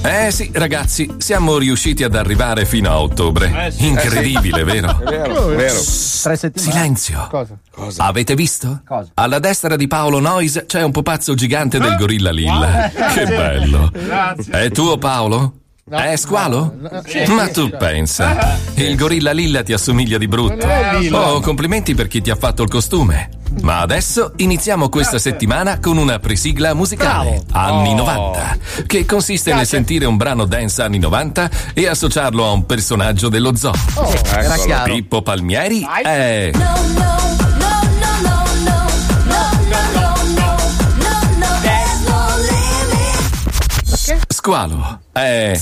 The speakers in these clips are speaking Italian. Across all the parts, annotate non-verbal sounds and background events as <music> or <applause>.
Eh sì, ragazzi, siamo riusciti ad arrivare fino a ottobre. Incredibile, vero? È <laughs> vero, è vero. Tre settimane. Silenzio. Cosa? Avete visto? Cosa? Alla destra di Paolo Nois c'è un pupazzo gigante del gorilla Lilla. Che bello. È tuo Paolo? È squalo? Ma tu pensa, il gorilla Lilla ti assomiglia di brutto. Oh, complimenti per chi ti ha fatto il costume. Ma adesso iniziamo questa settimana con una presigla musicale anni 90, che consiste nel sentire un brano dance anni 90 e associarlo a un personaggio dello zoo. Chiaro. Pippo Palmieri è Squalo. È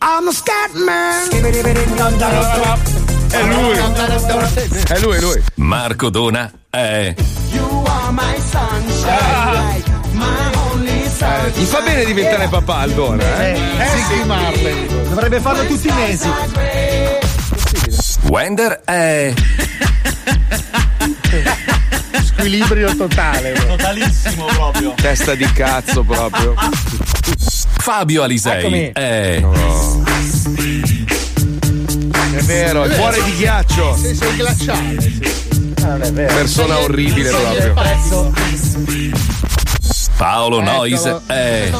I'm a scat man. È lui! È lui, è lui! Marco Dona. È You are my sunshine, my only sunshine. Gli fa bene diventare papà Aldona, eh? Ziggy Marley. Dovrebbe farlo tutti i mesi. Wender. È <laughs> Squilibrio totale. <laughs> Totalissimo proprio. Testa di cazzo proprio. Fabio Alisei. Eccomi. È È vero, è cuore di ghiaccio. Sei, sei glaciale. Sì. Ah, non è vero. Persona orribile proprio. Prezzo. Paolo Nois. È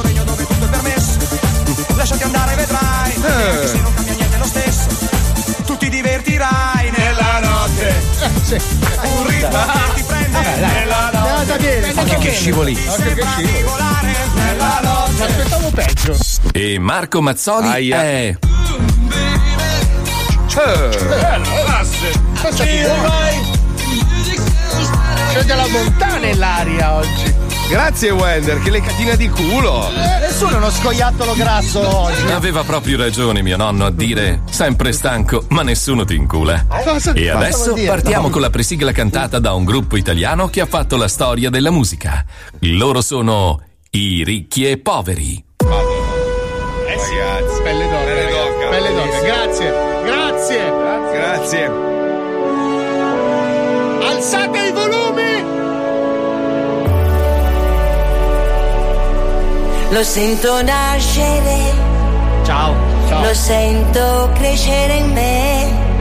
Lasciati andare, vedrai. Anche se non cambia niente lo stesso. Tu ti divertirai. Un ritmo che ti prende nella notte. Andata bene. Occhio che scivoli. Occhio che scivolo. Particolare nella notte. Aspettavo peggio. e Marco Mazzoli. Aia. È Questa è buona. C'è della montagna nell'aria oggi. Grazie Wender, che le catina di culo. Nessuno è uno scoiattolo grasso oggi. Aveva proprio ragione mio nonno a dire sempre stanco, ma nessuno ti incula. Cosa? E adesso partiamo con la presigla cantata da un gruppo italiano che ha fatto la storia della musica. Loro sono i ricchi e poveri. Donne. Belle ragazzi. donne, Belle donne. bellissime. Grazie. Grazie. Grazie. Alzate Lo sento nascere, Ciao. lo sento crescere in me.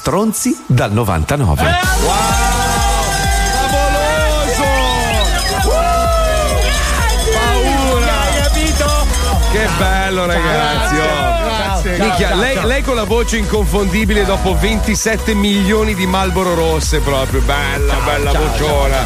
Stronzi dal 99. Favoloso. Paura. Hai capito? Che bello ragazzi. oh. Grazie. Lei, lei con la voce inconfondibile dopo 27 milioni di Malboro rosse proprio. Bella, bella vociona.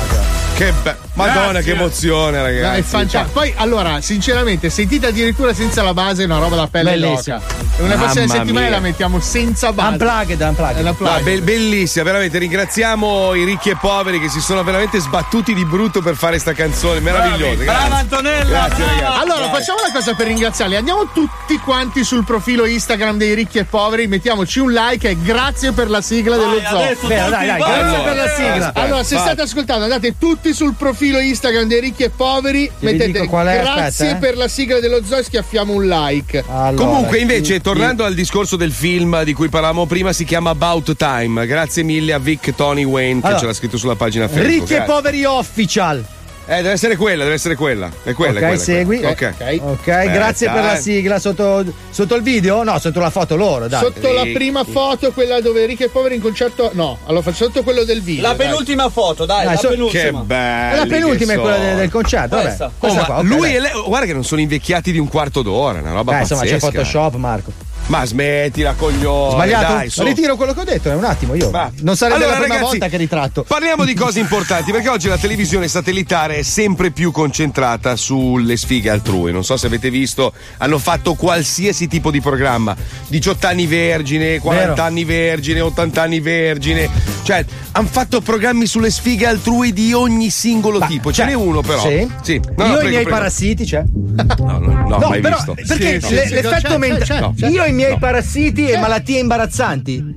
Che bello. Madonna, Grazie. che emozione, ragazzi. fantastico. Poi, allora, sinceramente, sentite addirittura senza la base è una roba da pelle Bellissimo. Una prossima Mamma settimana mia. la mettiamo senza base. Unplugged, unplugged. Plug. be- bellissima, veramente. Ringraziamo i ricchi e poveri che si sono veramente sbattuti di brutto per fare sta canzone meravigliosa. Brava. Antonella! Grazie, brava. ragazzi. Allora, facciamo una cosa per ringraziarli. Andiamo tutti quanti sul profilo Instagram dei ricchi e poveri, mettiamoci un like e grazie per la sigla dello zoo. Adesso Beh, dai, dai, grazie Allora, per la sigla. aspetta, Allora, se vai. state ascoltando, andate tutti sul profilo Instagram dei ricchi e poveri, vi mettete dico qual è, grazie aspetta, eh. per la sigla dello zoo e schiaffiamo un like. Allora, Comunque, invece, tornando al discorso del film di cui parlavamo prima, si chiama About Time. Grazie mille a Vic Tony Wayne che Allora, ce l'ha scritto sulla pagina Facebook. Ricchi e poveri official. Eh, deve essere quella, deve essere quella. È quella, ok, è quella, segui. quella. Ok. Ok. Ok, grazie per la sigla. Sotto, sotto il video? No, sotto la foto loro, dai. Sotto la prima foto, quella dove ricchi e poveri in concerto. No, allora faccio sotto quello del video. La dai. penultima foto, dai, Dai, la so- Che penultima. bello. la penultima è quella del, del concerto. Vabbè. Questa. Questa Oh, qua, lui dai. e lei, guarda che non sono invecchiati di un quarto d'ora, una roba Eh, insomma, c'è pazzesca. Photoshop, Marco. Ma smettila, coglione. Sbagliato? Dai, su. Ritiro quello che ho detto, è un attimo io. Va. Non sarebbe Allora, la prima ragazzi, volta che ritratto. Parliamo di cose importanti perché oggi la televisione satellitare è sempre più concentrata sulle sfighe altrui. Non so se avete visto, hanno fatto qualsiasi tipo di programma: 18 anni vergine, 40 Vero. anni vergine, 80 anni vergine. Cioè, hanno fatto programmi sulle sfighe altrui di ogni singolo Ma, tipo. cioè, Ce n'è uno, però. Sì. Sì. No, io no, e i prego, miei prego. parassiti, c'è? No, no, no, mai però visto. perché Sì, sì, le- sì, l'effetto mentale. Io i miei No. parassiti e malattie imbarazzanti.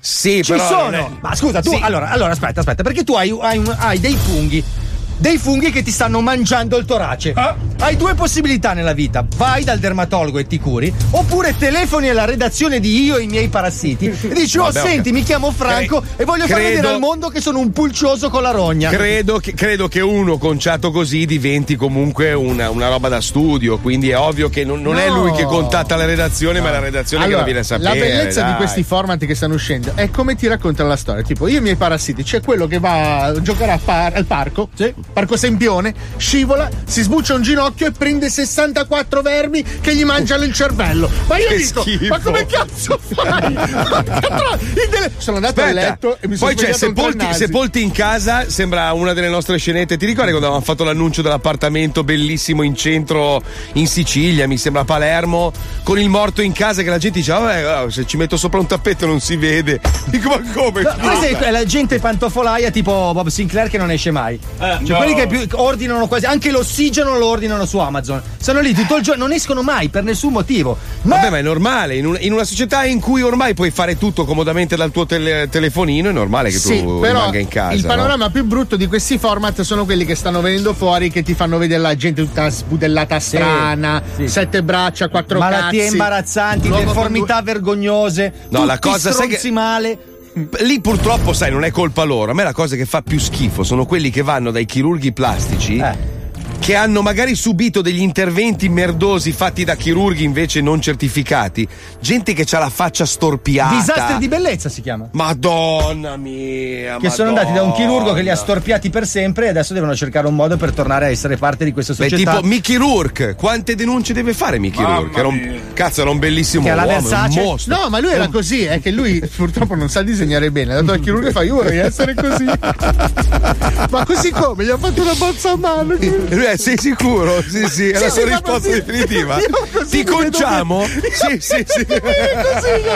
Sì, Ci però non sono. è- Ma scusa, tu Sì. allora, allora aspetta, aspetta, perché tu hai, hai un- hai dei funghi. Dei funghi che ti stanno mangiando il torace. Ah. Hai due possibilità nella vita: vai dal dermatologo e ti curi, oppure telefoni alla redazione di io e i miei parassiti e dici: Oh, senti, mi chiamo Franco e voglio far credo- vedere al mondo che sono un pulcioso con la rogna. Credo che, credo che uno conciato così diventi comunque una, una roba da studio, quindi è ovvio che non, non è No. lui che contatta la redazione, ma è la redazione che Allora, lo viene a sapere. La bellezza dai. di questi format che stanno uscendo è come ti raccontano la storia. Tipo, io e i miei parassiti, c'è quello che va a giocare par- al parco, Parco Sempione, scivola, si sbuccia un ginocchio e prende 64 vermi che gli mangiano il cervello. Ma io Che dico, schifo. ma come cazzo fai? <laughs> Il tele- sono andato a Aspetta, letto e mi sono poi c'è sepolti, sepolti in casa, sembra una delle nostre scenette. Ti ricordi quando avevamo fatto l'annuncio dell'appartamento bellissimo in centro in Sicilia, mi sembra a Palermo, con il morto in casa che la gente diceva, vabbè, se ci metto sopra un tappeto non si vede. <laughs> Dico, ma come? Questa è la gente pantofolaia tipo Bob Sinclair che non esce mai. cioè no. Quelli che più ordinano quasi, anche l'ossigeno lo ordinano su Amazon. Sono lì tutto il giorno, non escono mai per nessun motivo. Ma Vabbè, ma è normale, in, un- in una società in cui ormai puoi fare tutto comodamente dal tuo tele- telefonino, è normale che Sì, tu però rimanga in casa. il no? panorama più brutto di questi format sono quelli che stanno venendo fuori che ti fanno vedere la gente tutta spudellata strana, sì. sette braccia, quattro malattie cazzi. imbarazzanti, deformità vergognose. No, la cosa, sai che- male. Lì purtroppo, sai, non è colpa loro. A me la cosa che fa più schifo sono quelli che vanno dai chirurghi plastici. Eh. Che hanno magari subito degli interventi merdosi fatti da chirurghi invece non certificati. Gente che ha la faccia storpiata. Disastri di bellezza si chiama. Madonna mia. Che sono andati da un chirurgo che li ha Madonna. storpiati per sempre e adesso devono cercare un modo per tornare a essere parte di questa Beh, società. tipo Mickey Rourke, quante denunce deve fare Mickey Rourke? Era un, cazzo, era un bellissimo Che uomo, un Versace? mostro. No, ma lui era così, è che lui purtroppo non sa disegnare bene. È andato al chirurgo e fa: Io vorrei essere così. <laughs> ma così come? Gli ha fatto una bozza a mano. E lui è, <laughs> sei sicuro? Sì, sì, è la sua sì, ma risposta definitiva. Ti conciamo? Sì, sì, sì. <laughs>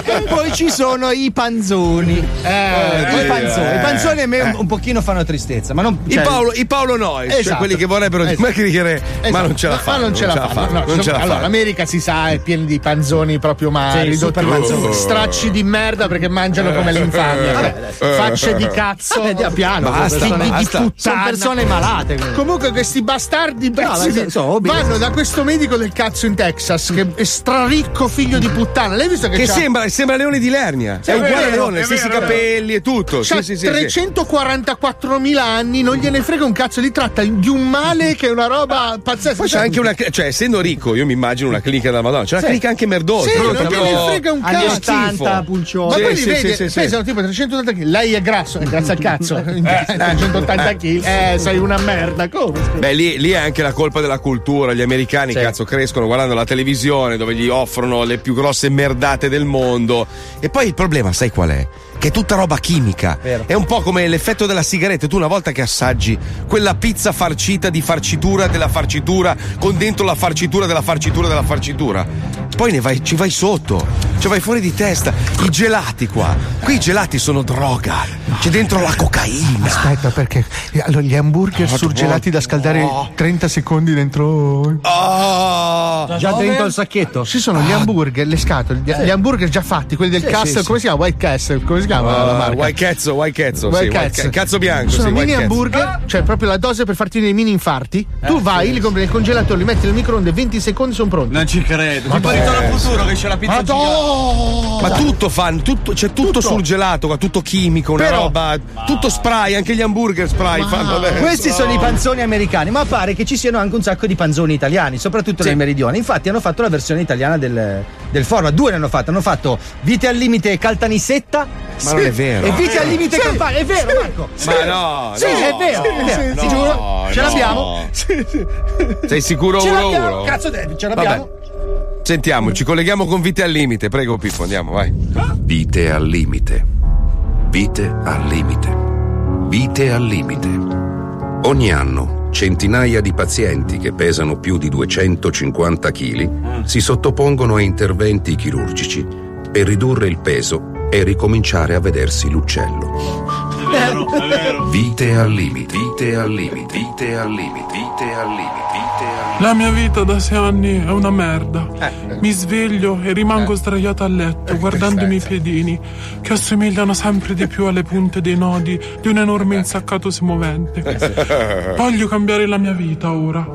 E poi ci sono i panzoni. Eh, I panzoni. eh. I panzoni a me un, un pochino fanno tristezza. Ma non, I cioè, Paolo, i Paolo Noyes, cioè Esatto. quelli che vorrebbero Esatto. dimagrire, ma Esatto. non ce la Ma- fanno. Ma non ce la fanno. allora, l'America si sa è piena di panzoni proprio ma panzoni. stracci di merda perché mangiano come l'infamia. Cioè, Facce di cazzo. Piano, Basta, persone- basta. Sono persone malate. Comunque questi bastardi No, pezzi ma di- obesi. vanno da questo medico del cazzo in Texas che è straricco figlio di puttana. L'hai visto che, Che sembra, sembra Leone di Lernia. è è uguale a Leone, stessi vero, capelli e tutto. C'ha Sì, sì, sì, sì. 344.000 anni, non gliene frega un cazzo, li tratta di un male che è una roba pazzesca. Poi c'è anche una, cioè essendo ricco, io mi immagino una clinica della Madonna. C'è una Sì. clinica anche merdosa. Sì, non gliene frega un Anni cazzo. 80, pulcioso. Ma Sì, poi li sì, vede, sì, sì, sì. pesano tipo 380 kg. Lei è grasso, grazie al cazzo. <laughs> 380 kg. Eh, sei una merda. Come? Beh, lì, lì è anche la colpa della cultura. Gli americani, Sì. cazzo, crescono guardando la televisione dove gli offrono le più grosse merdate del mondo. E poi il problema, sai qual è? Che è tutta roba chimica. È un po' come l'effetto della sigaretta. Tu una volta che assaggi quella pizza farcita di farcitura della farcitura con dentro la farcitura della farcitura della farcitura, poi ne vai, ci vai sotto, ci vai fuori di testa. I gelati qua, qui i gelati sono droga, c'è dentro la cocaina. Aspetta, perché allora, gli hamburger Oh, surgelati da scaldare 30 secondi dentro. Ah! Già dentro il sacchetto? Ci sono gli hamburger, le scatole, gli, gli hamburger già fatti, quelli del Sì, Castle, sì, come si chiama? White Castle, come si chiama la Uh, marca? white cazzo, white cazzo, White sì, white Cats. ca- cazzo bianco. Sono sì, mini cazzo. hamburger, cioè proprio la dose per farti dei mini infarti. tu vai, li compri nel congelatore, li metti nel microonde, 20 secondi sono pronti. Non ci credo. Tipo Ritorno al futuro che c'è la pizza Ma tutto fanno, tutto, c'è tutto, surgelato, qua, tutto chimico, una Però- roba, tutto spray, anche gli hamburger spray fanno. Questi sono i panzoni americani, ma pare che ci siano anche un sacco di panzoni italiani, soprattutto nel meridione. Infatti hanno fatto la versione italiana del, del format. Due ne hanno fatto. Hanno fatto Vite al limite Caltanissetta. Ma non è vero. E Vite È al vero. limite Sì. Campania. È vero, Marco. Ma no, Sì, no, è vero. è vero. no, Ti giuro. Ce no. l'abbiamo. Sei sicuro Ce uno uno? Cazzo, ce l'abbiamo. Sentiamo, ci colleghiamo con Vite al limite. Prego, Pippo, andiamo, vai. Vite al limite. Vite al limite. Vite al limite. Ogni anno centinaia di pazienti che pesano più di 250 kg si sottopongono a interventi chirurgici per ridurre il peso e ricominciare a vedersi l'uccello. Vite al limite. Vite al limite. Vite al limite. Vite al limite. Vite al limite. La mia vita da sei anni è una merda. Mi sveglio e rimango sdraiata a letto guardando i miei piedini che assomigliano sempre di più alle punte dei nodi di un enorme insaccato smovente. <laughs> Voglio cambiare la mia vita ora.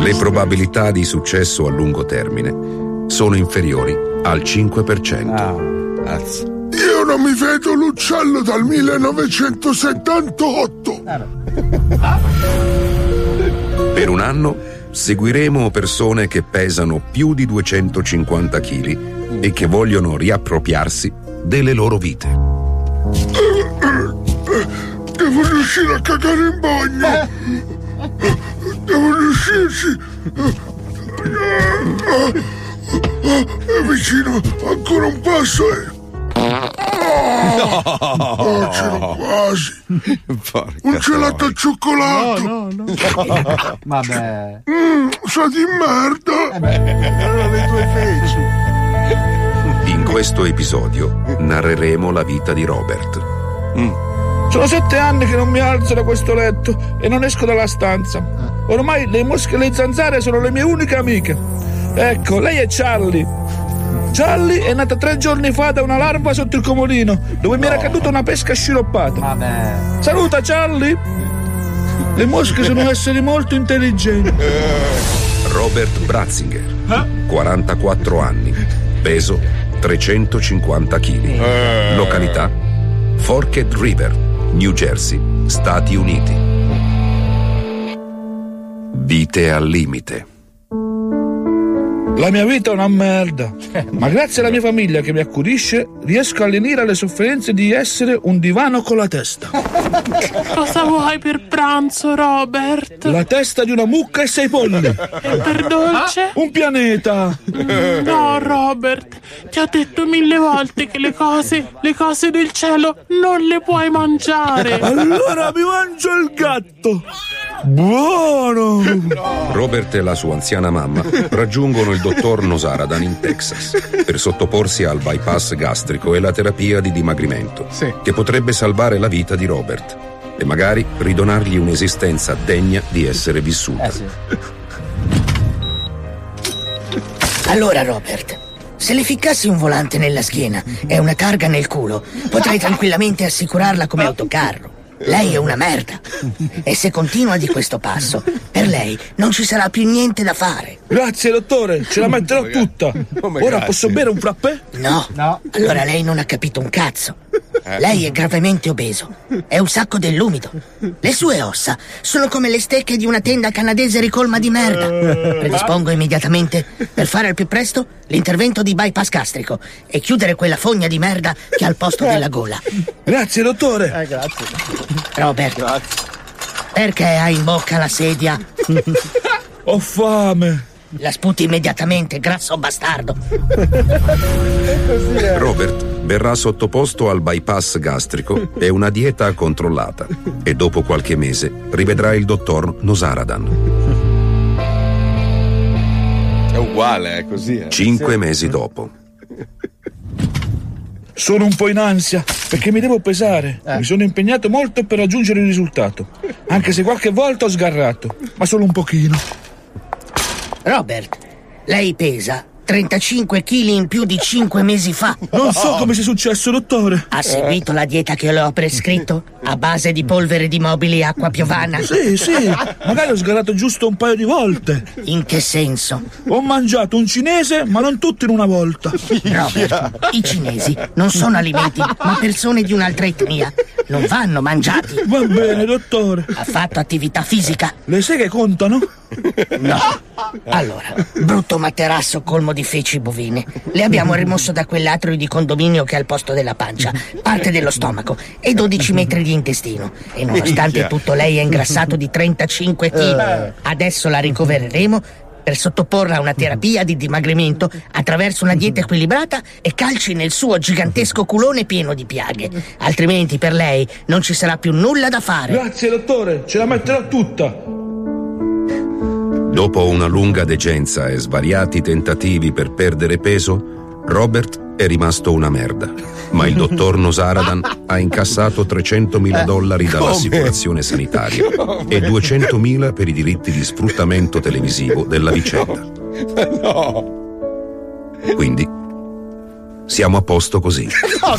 Le probabilità di successo a lungo termine sono inferiori al 5%. Io non mi vedo l'uccello dal 1978. Per un anno seguiremo persone che pesano più di 250 kg e che vogliono riappropriarsi delle loro vite. Devo riuscire a cagare in bagno. Devo riuscirci. È vicino, ancora un passo e. Oh, c'ero quasi. Un gelato al cioccolato. No, no, Vabbè. Mm, sa di merda. Erano le tue feci. In questo episodio narreremo la vita di Robert. Sono sette anni che non mi alzo da questo letto e non esco dalla stanza. Ormai le mosche e le zanzare sono le mie uniche amiche. Ecco, lei è Charlie. Charlie è nata tre giorni fa da una larva sotto il comodino, dove mi era caduta una pesca sciroppata. Vabbè. Saluta Charlie! Le mosche sono esseri molto intelligenti. Robert Bratzinger, 44 anni, peso 350 kg, località Forked River, New Jersey, Stati Uniti. Vite al limite. La mia vita è una merda, ma grazie alla mia famiglia che mi accudisce riesco a lenire le sofferenze di essere un divano con la testa. <laughs> Cosa vuoi per pranzo, Robert? La testa di una mucca e sei polli. E per dolce? Un pianeta. Mm, No, Robert, ti ho detto mille volte che le cose, le cose del cielo non le puoi mangiare. Allora mi mangio il gatto. Buono. Robert e la sua anziana mamma raggiungono il dottor Nosaradan in Texas per sottoporsi al bypass gastrico e la terapia di dimagrimento, che potrebbe salvare la vita di Robert e magari ridonargli un'esistenza degna di essere vissuta. Allora, Robert, se le ficcassi un volante nella schiena e una targa nel culo, potrei tranquillamente assicurarla come autocarro. Lei è una merda. E se continua di questo passo, per lei non ci sarà più niente da fare. Grazie, dottore, ce la metterò tutta. Ora posso bere un frappè? No. Allora lei non ha capito un cazzo. Lei è gravemente obeso. È un sacco dell'umido. Le sue ossa sono come le stecche di una tenda canadese ricolma di merda. Predispongo immediatamente, per fare al più presto, l'intervento di bypass gastrico e chiudere quella fogna di merda che ha al posto della gola. Grazie, dottore. Eh, grazie. Robert, perché hai in bocca la sedia? <laughs> Ho fame. La sputi immediatamente, grasso bastardo. Robert verrà sottoposto al bypass gastrico e una dieta controllata e dopo qualche mese rivedrà il dottor Nosaradan. È uguale, è così. Eh. Cinque mesi dopo. Sono un po' in ansia perché mi devo pesare. Mi sono impegnato molto per raggiungere il risultato. Anche se qualche volta ho sgarrato, ma solo un pochino. Robert, lei pesa 35 kg in più di 5 mesi fa. Non so come sia successo, dottore. Ha seguito la dieta che le ho prescritto? A base di polvere di mobili e acqua piovana? Sì, sì, magari ho sgarrato giusto un paio di volte. In che senso? Ho mangiato un cinese, ma non tutto in una volta. Robert, i cinesi non sono alimenti, ma persone di un'altra etnia. Non vanno mangiati. Va bene, dottore. Ha fatto attività fisica? Le seghe contano? No. Allora, brutto materasso colmo di feci bovine. Le abbiamo rimosso da quell'atrio di condominio che è al posto della pancia, parte dello stomaco e 12 metri di intestino. E nonostante tutto lei è ingrassato di 35 kg. Adesso la ricovereremo per sottoporla a una terapia di dimagrimento attraverso una dieta equilibrata e calci nel suo gigantesco culone pieno di piaghe. Altrimenti per lei non ci sarà più nulla da fare. Grazie, dottore, ce la metterò tutta. Dopo una lunga degenza e svariati tentativi per perdere peso, Robert è rimasto una merda. Ma il dottor Nosaradan <laughs> ha incassato 300.000 dollari come? dall'assicurazione sanitaria e 200.000 per i diritti di sfruttamento televisivo della vicenda. Quindi siamo a posto così. No?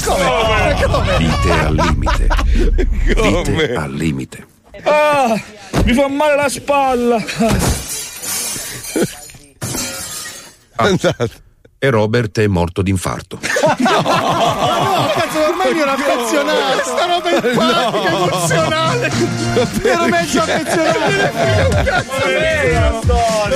Come? Vite al limite. Vite al limite. Ah, mi fa male la spalla. Ah, e Robert è morto d'infarto. <laughs> No, cazzo, ormai mi ero affezionato. Sta roba empatica, No. emozionale. Ero mezzo affezionato.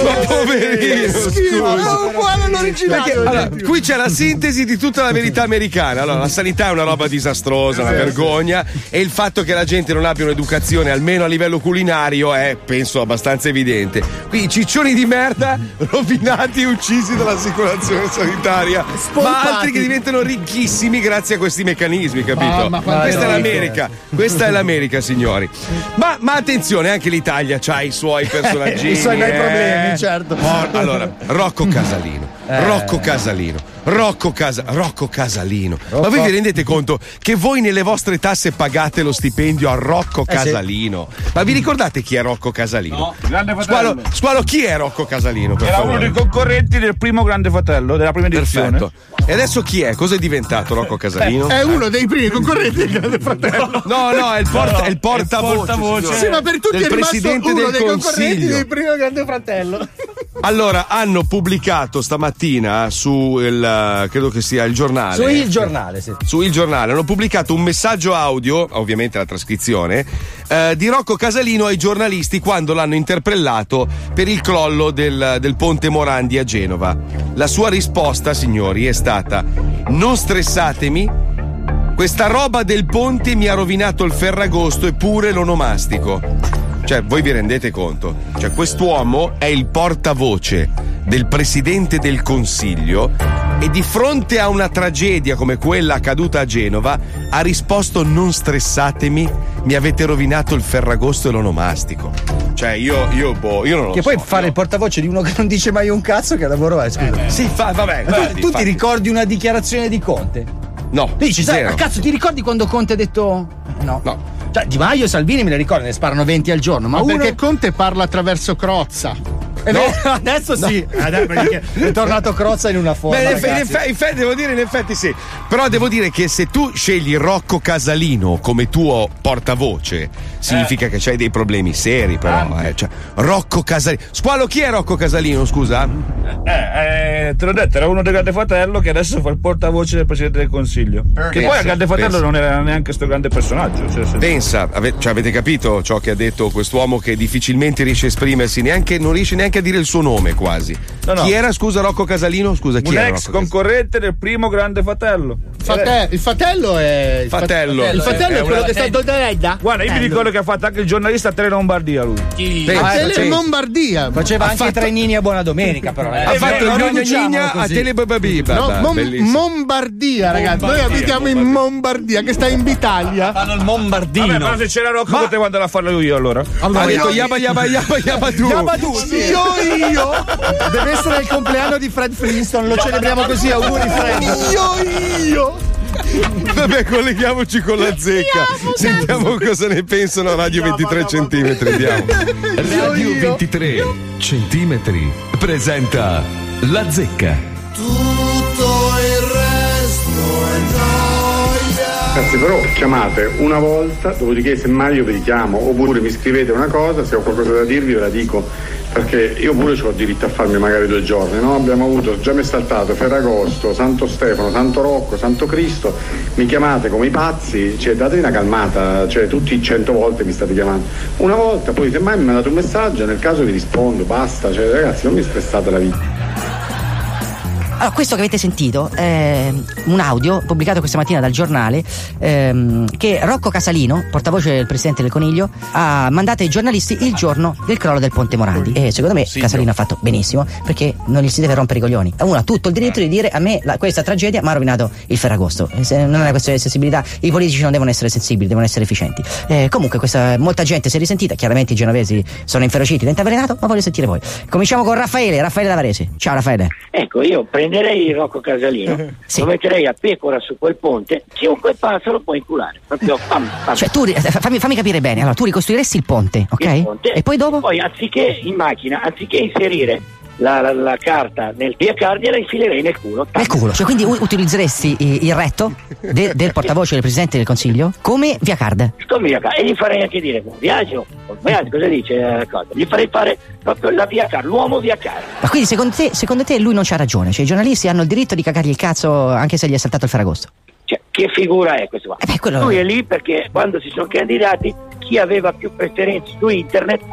Ma poverino, scusa. è uguale all'originale. Perché, allora, qui c'è la sintesi di tutta la verità americana. Allora, la sanità è una roba disastrosa, una vergogna. E il fatto che la gente non abbia un'educazione, almeno a livello culinario, è, penso, abbastanza evidente. Qui i ciccioni di merda rovinati e uccisi dall'assicurazione sanitaria. Ma altri che diventano ricchissimi grazie a questi meccanismi, capito? Mamma, quanto Questa è l'America. Questa è l'America, signori. Ma, ma attenzione, anche l'Italia ha i suoi <laughs> personaggi. I suoi bei problemi, certo. allora, Rocco Casalino. Eh. Rocco Casalino. Rocco, Casa- Rocco Casalino. Ma Rocco. voi vi rendete conto che voi nelle vostre tasse pagate lo stipendio a Rocco Eh, sì. Casalino? Ma vi ricordate chi è Rocco Casalino? No, Grande Squalo, Fratello. Squalo, chi è Rocco Casalino? Per Era favore? uno dei concorrenti del primo Grande Fratello, della prima edizione. Perfetto. E adesso chi è? Cosa è diventato Rocco Casalino? È uno dei primi concorrenti del Grande Fratello. No, no, è il, porta- è il portavoce. signore. Sì, ma per tutti del è rimasto presidente uno del dei concorrenti del primo Grande Fratello. Allora, hanno pubblicato stamattina su il, credo che sia il giornale. Su il giornale, sì. Su il giornale hanno pubblicato un messaggio audio, ovviamente la trascrizione, eh, di Rocco Casalino ai giornalisti quando l'hanno interpellato per il crollo del, del ponte Morandi a Genova. La sua risposta, signori, è stata: Non stressatemi. Questa roba del ponte mi ha rovinato il ferragosto e pure l'onomastico. Cioè, voi vi rendete conto? Cioè, quest'uomo è il portavoce del presidente del consiglio e di fronte a una tragedia come quella accaduta a Genova ha risposto non stressatemi, mi avete rovinato il ferragosto e l'onomastico. Cioè, io, io, boh, io non lo Che so. poi fare il portavoce di uno che non dice mai un cazzo, che lavoro è, scusa. Sì, fa, vabbè. Ma tu, tu ti ricordi una dichiarazione di Conte? No. Dici, sai, zero. ma cazzo, ti ricordi quando Conte ha detto. No. No. Cioè, Di Maio e Salvini me le ricordo, ne sparano 20 al giorno, ma, Ma uno. perché Conte parla attraverso Crozza. Eh, beh, <laughs> adesso sì. Adesso <laughs> è tornato Crozza in una forma. Beh, in, effe- in ragazzi. effe- in effetti, devo dire, in effetti sì. Però devo dire che se tu scegli Rocco Casalino come tuo portavoce, significa che c'hai dei problemi seri, però. eh. Cioè, Rocco Casalino. Squalo, chi è Rocco Casalino, scusa? Eh, eh, te l'ho detto, era uno del Grande Fratello che adesso fa il portavoce del Presidente del Consiglio. Che poi al Grande Fratello pensa. non era neanche sto grande personaggio. Cioè, se- Pensa, ave- cioè, avete capito ciò che ha detto quest'uomo che difficilmente riesce a esprimersi, neanche, non riesce neanche a dire il suo nome quasi. No, no. Chi era, scusa, Rocco Casalino? Scusa, chi un era ex Rocco concorrente del primo Grande Fratello. Fate- il fratello è. Il Fratello. Il fratello è, È quello una- che sta a Doderedda? Guarda, io mi ricordo che ha fatto anche il giornalista a Tele Lombardia lui. Ah, Tele Lombardia. Faceva Ha anche fatto- i trenini a buona domenica, però. Ha fatto il diciamolo Gnigna a così. Telebabiba. No. Mombardia, ragazzi. Noi Mombardia, abitiamo in Mombardia, che sta in Italia. Fanno il Mombardino. Vabbè, però se c'era Rocco potevo andare a farlo io allora. ha detto yaba yaba yaba yaba tu. Io, io. Deve essere il compleanno di Fred Flintstone, lo celebriamo così, auguri Fred. Io, io. <laughs> Vabbè, colleghiamoci con la zecca. Sentiamo cosa ne pensano a Radio 23 centimetri. Andiamo. Radio 23 centimetri presenta La Zecca. Ragazzi, però chiamate una volta, dopodiché semmai io vi richiamo, oppure mi scrivete una cosa, se ho qualcosa da dirvi ve la dico. Perché io pure ho diritto a farmi magari due giorni, no? Abbiamo avuto, già mi è saltato Ferragosto, Santo Stefano, Santo Rocco, Santo Cristo, mi chiamate come i pazzi, cioè datevi una calmata, cioè tutti cento volte mi state chiamando. Una volta, poi semmai mi mandate un messaggio, nel caso vi rispondo, basta, cioè ragazzi non mi stressate la vita. Allora, questo che avete sentito è un audio pubblicato questa mattina dal giornale ehm, che Rocco Casalino, portavoce del presidente del Coniglio, ha mandato ai giornalisti il giorno del crollo del Ponte Morandi. E secondo me Casalino ha fatto benissimo perché non gli si deve rompere i coglioni. Uno ha tutto il diritto di dire a me la- questa tragedia mi ha rovinato il Ferragosto. E se non è una questione di sensibilità, i politici non devono essere sensibili, devono essere efficienti. Eh, comunque, questa, molta gente si è risentita. Chiaramente i genovesi sono inferociti, dente avvelenato, ma voglio sentire voi. Cominciamo con Raffaele, Raffaele Davarese. Ciao Raffaele. Ecco, io prenderei Rocco Casalino, <laughs> lo metterei a pecora su quel ponte, chiunque passa lo può inculare. Proprio pam, pam. Cioè, tu, fammi, fammi capire bene. Allora, tu ricostruiresti il ponte, ok? Il ponte. E poi dopo? Poi anziché in macchina, anziché inserire la, la- la carta nel via card, la infilerei nel culo. Nel culo. Cioè, quindi utilizzeresti il retto de- del portavoce del presidente del consiglio come via card. Come via card. E gli farei anche dire, buon viaggio, buon viaggio, cosa dice? eh, cosa? Gli farei fare proprio la via card, l'uomo via card. Ma quindi secondo te, secondo te lui non c'ha ragione? Cioè, i giornalisti hanno il diritto di cagargli il cazzo anche se gli è saltato il Ferragosto. Cioè, che figura è questo qua? Eh quello- Lui è lì perché quando si sono candidati chi aveva più preferenze su internet,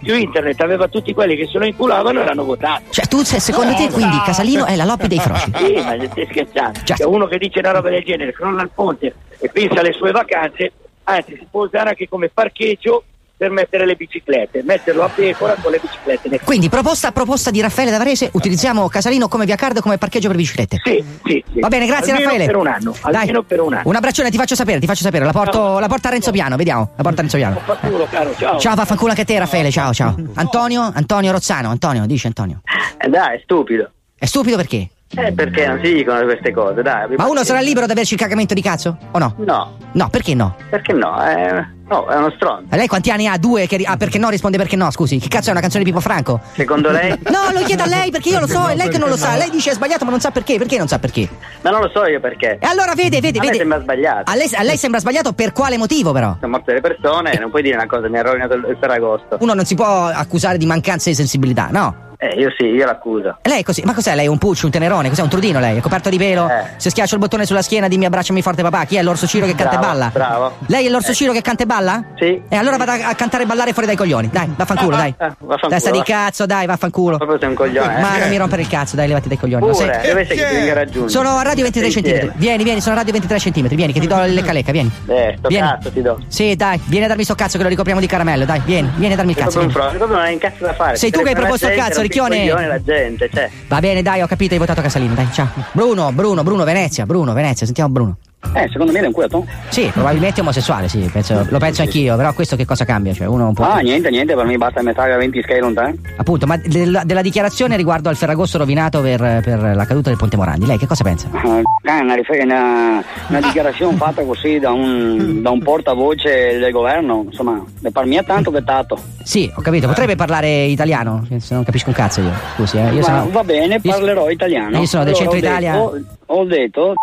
più internet aveva tutti quelli che se lo inculavano e l'hanno votato. Cioè, tu, se- secondo te, quindi Casalino è la lobby dei froci? Sì, ma stai scherzando. Cioè, uno che dice una roba del genere, crolla il ponte e pensa alle sue vacanze, anzi si può usare anche come parcheggio per mettere le biciclette, metterlo a pecora con le biciclette nel Quindi, proposta, proposta di Raffaele Davarese, utilizziamo Casalino come via card come parcheggio per biciclette. Sì, sì, sì. Va bene, grazie Almeno Raffaele. per un anno, almeno per un anno. Un abbraccione, ti faccio sapere, ti faccio sapere. La porto, la porta a Renzo Piano, vediamo. La porta a Renzo Piano. Fanculo, caro, ciao. Ciao, vaffanculo anche a te, Raffaele. Ciao, ciao. Antonio, Antonio Rozzano. Antonio, dice Antonio. Eh, dai, è stupido. È stupido perché? Eh, perché non si dicono queste cose, dai. Ma uno sarà libero di averci il cagamento di cazzo? O no? No. No, perché no? Perché no? Eh, no, è uno stronzo. E lei quanti anni ha? Due? Che ah, perché no? Risponde perché no, scusi. Che cazzo è una canzone di Pippo Franco? Secondo lei? <laughs> No, lo chiedo a lei perché io lo so, è lei che non lo sa. Lei dice è sbagliato ma non sa perché. Perché non sa perché? Ma non lo so io perché. E allora vede, vede, A vede. sembra sbagliato. A lei, a lei sembra sbagliato per quale motivo però? Sono morte le persone, non puoi dire una cosa, mi ha rovinato il il Ferragosto. Uno non si può accusare di mancanza di sensibilità, no? Eh, io sì, io l'accuso. Lei è così, ma cos'è lei? Un puccio, un tenerone? Cos'è un trudino lei? È coperto di pelo? Se schiaccia il bottone sulla schiena dimmi abbracciami forte papà. Chi è l'orso Ciro che canta e balla? bravo. Lei è l'orso Eh. Ciro che canta e balla? Sì. E allora vada a cantare e ballare fuori dai coglioni. Dai, vaffanculo, dai. <laughs> vaffanculo, Testa di cazzo, dai, vaffanculo. Proprio sei un coglione. eh. Ma non mi rompere il cazzo, dai, levati dai coglioni. Pure, sai- dove sei che venga raggiunto? Sono a radio 23 Sei centimetri. Vieni, vieni, sono a radio 23 centimetri. Vieni, che ti do il lecca lecca, vieni. Eh, sto Vieni. cazzo ti do. Sì, dai, vieni a darmi sto cazzo che lo ricopriamo di caramello, dai, vieni, vieni a darmi il Sei cazzo. proprio un vieni. fro, proprio non hai un cazzo da fare. Sei tu che hai proposto il cazzo, ricchione. la gente, cioè. Va bene, dai, ho capito, hai votato Casalino, dai, ciao. Bruno, Bruno, Bruno, Venezia, Bruno, Venezia, sentiamo Bruno. Eh, secondo me è un culo. Sì, probabilmente omosessuale, sì, penso- lo penso anch'io, però questo che cosa cambia? Cioè, uno un po'. Ah, niente, niente, per me basta metà 20 scale lontano. Appunto, ma del- della dichiarazione riguardo al Ferragosto rovinato per, per la caduta del Ponte Morandi, lei che cosa pensa? Ah, Una, una, una dichiarazione <laughs> fatta così da un, da un portavoce del governo, insomma, per me è tanto vetato. Sì, ho capito, potrebbe parlare italiano? Se non capisco un cazzo io. Scusi, eh. Io sono. va bene, parlerò italiano. Io sono del Allora, centro ho Italia. detto- Ho detto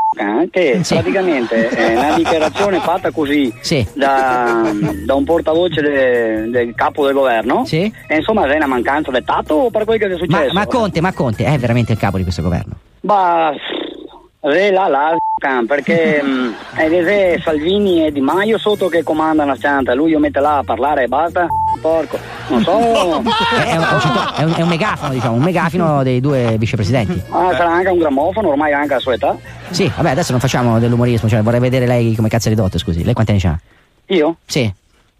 che praticamente è una dichiarazione fatta così da, da un portavoce de- del capo del governo. E insomma, è una mancanza di tatto per quel che è Ma, successo? ma Conte, ma Conte è veramente il capo di questo governo. Bah, là là, can, perché <laughs> mm, ed è Salvini e Di Maio sotto che comandano la santa, lui lo mette là a parlare e basta. porco. Non so. <laughs> È, è un, è un- è un megafono, diciamo, un megafino dei due vicepresidenti. Ah, sarà anche un grammofono, ormai anche a sua età. Sì, vabbè, adesso non facciamo dell'umorismo, cioè vorrei vedere lei come cazzo è ridotto, scusi. Lei quanti anni ha? Io? Sì.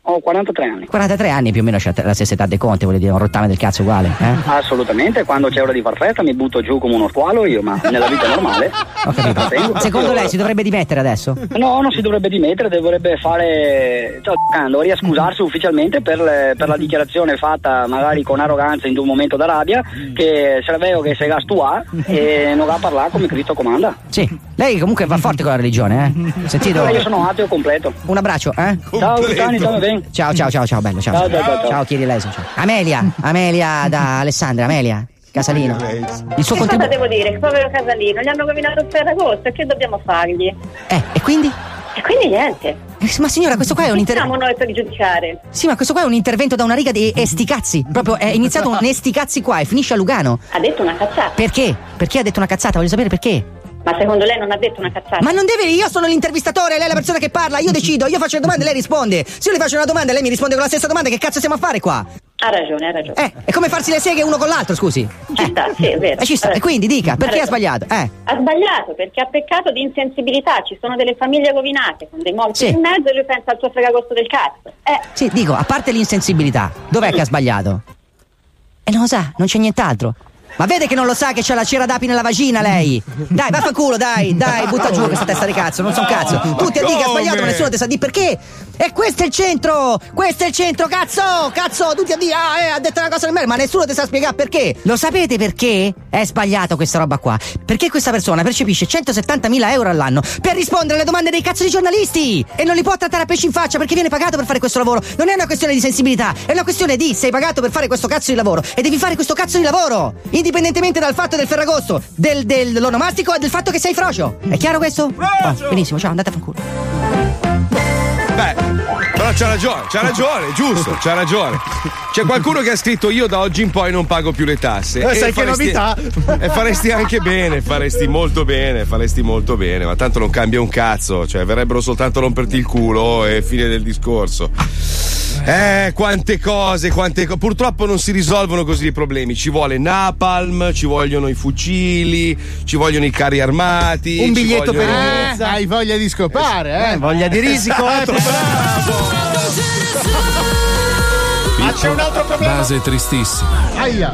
Ho 43 anni. 43 anni più o meno c'ha la stessa età dei conti, vuol dire un rottame del cazzo uguale, eh? Assolutamente, quando c'è ora di far festa mi butto giù come uno squalo io, ma nella vita normale. Ho capito. Secondo lei si dovrebbe dimettere adesso? No, non si dovrebbe dimettere, dovrebbe fare. Cioè, dovrebbe scusarsi ufficialmente per, le- per la dichiarazione fatta magari con arroganza in un momento da rabbia, che serveo che se gas tu ha e non va a parlare come Cristo comanda. Sì. Lei comunque va forte con la religione, eh? Sentito? Io sono ateo completo. Un abbraccio, eh? Ciao, Luciani, ciao, ben. Ciao, ciao, ciao, ciao, bello, ciao. Ciao, ciao, ciao, ciao. Ciao, chiedi lei, ciao. Amelia, Amelia da Alessandra, Amelia, Casalino. Il suo che cosa contributo. devo dire? Povero Casalino, gli hanno rovinato il Ferragosto e che dobbiamo fargli? Eh, e quindi? E quindi niente. Eh, Ma signora, questo qua è un intervento. siamo noi per giudicare? Sì, ma questo qua è un intervento da una riga di e sti cazzi. Proprio è iniziato un e sti cazzi qua e finisce a Lugano. Ha detto una cazzata. Perché? Perché ha detto una cazzata? Voglio sapere perché. Ma secondo lei non ha detto una cazzata? Ma non deve, io sono l'intervistatore, lei è la persona che parla, io decido, io faccio le domande lei risponde. Se io le faccio una domanda e lei mi risponde con la stessa domanda, che cazzo stiamo a fare qua? Ha ragione, ha ragione. Eh, è come farsi le seghe uno con l'altro, scusi. Ci sta, sì, è vero. Eh, ci sta. E quindi dica, perché ha sbagliato? Eh. Ha sbagliato perché ha peccato di insensibilità, ci sono delle famiglie rovinate con dei morti Sì. in mezzo e lui pensa al suo fregagosto del cazzo. Eh, Sì, dico, a parte l'insensibilità, dov'è che ha sbagliato? E non lo sa, non c'è nient'altro. Ma vede che non lo sa che c'ha la cera d'api nella vagina lei? Dai, vaffanculo, dai, dai, butta giù questa testa di cazzo, non so un cazzo. Tutti a dire che ha sbagliato, ma nessuno ti sa di perché. E questo è il centro! Questo è il centro, cazzo! Cazzo, tutti a dire, ah, eh, ha detto una cosa di merda, ma nessuno ti sa spiegare perché. Lo sapete perché? È sbagliato questa roba qua. Perché questa persona percepisce 170.000 euro all'anno per rispondere alle domande dei cazzo di giornalisti! E non li può trattare a pesci in faccia perché viene pagato per fare questo lavoro. Non è una questione di sensibilità, è una questione di sei pagato per fare questo cazzo di lavoro e devi fare questo cazzo di lavoro! Indipendentemente dal fatto del ferragosto, del, dell'onomastico e del fatto che sei frocio. È chiaro questo? Oh, benissimo, ciao, andate a fanculo. Beh, però c'ha ragione, c'ha ragione, giusto, c'ha ragione. C'è qualcuno che ha scritto io da oggi in poi non pago più le tasse. Eh, sai che faresti- novità? <laughs> E faresti anche bene, faresti molto bene, faresti molto bene, ma tanto non cambia un cazzo, cioè verrebbero soltanto a romperti il culo e fine del discorso. Eh, quante cose, quante cose. Purtroppo non si risolvono così i problemi. Ci vuole napalm, ci vogliono i fucili, ci vogliono i carri armati. Un ci biglietto per vogliono- il Hai voglia di scopare, eh? voglia di <laughs> risico, eh, Ma c'è un altro problema. Base tristissima. Aia.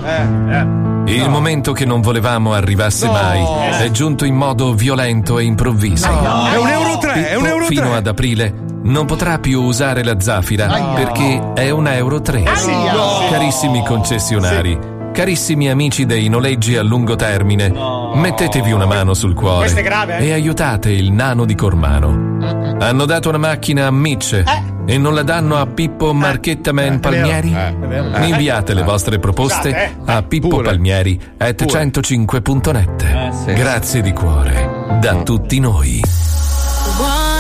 Il momento che non volevamo arrivasse No. mai è giunto in modo violento e improvviso. È un euro 3, è un euro 3. Fino ad aprile non potrà più usare la Zafira Aia. perché è un euro 3. Aia. No. Carissimi concessionari, carissimi amici dei noleggi a lungo termine, mettetevi una mano sul cuore grave, eh? e aiutate il nano di Cormano. Hanno dato una macchina a Mitch e non la danno a Pippo Marchetta Man Palmieri? vero. Inviate le vostre proposte eh. a Pippo Palmieri at 105.net. Grazie di cuore da tutti noi.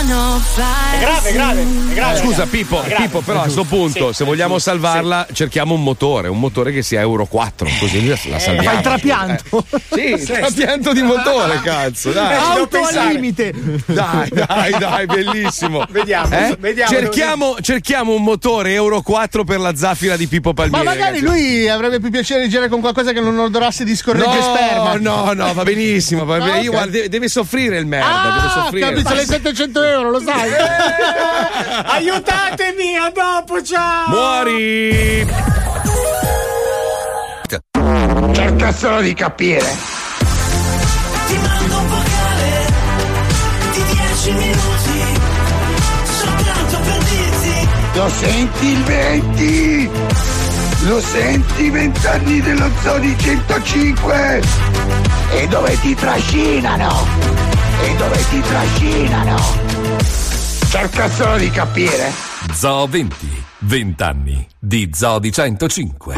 È grave, è grave, è grave. Scusa. Pippo, È grave. Pippo, però a questo punto, Sì, se vogliamo sì, salvarla, cerchiamo un motore, un motore che sia Euro 4, così la, la salviamo. Fai il trapianto. Eh, sì, trapianto di motore, cazzo, dai. Auto al limite. Dai, dai, dai, bellissimo. Vediamo, Eh? vediamo. Cerchiamo, cerchiamo un motore Euro 4 per la zaffira di Pippo Ma Palmieri. magari ragazzi. lui avrebbe più piacere di girare con qualcosa che non odorasse di scorregge No, sperma. no, no, va benissimo. Va. Ah, Io, ok. guarda, deve, deve soffrire il merda. deve Ah, soffrire. capito, le 700 euro, lo sai. Aiutatemi, a dopo, ciao. Muori! Cerca solo di capire. Ti mando un vocale di 10 minuti soltanto per dirti Lo senti il 20? Lo senti i vent'anni dello Zoni 105? E dove ti trascinano? E dove ti trascinano? Cerca solo di capire. Zoo 20, 20 anni di Zoo di 105.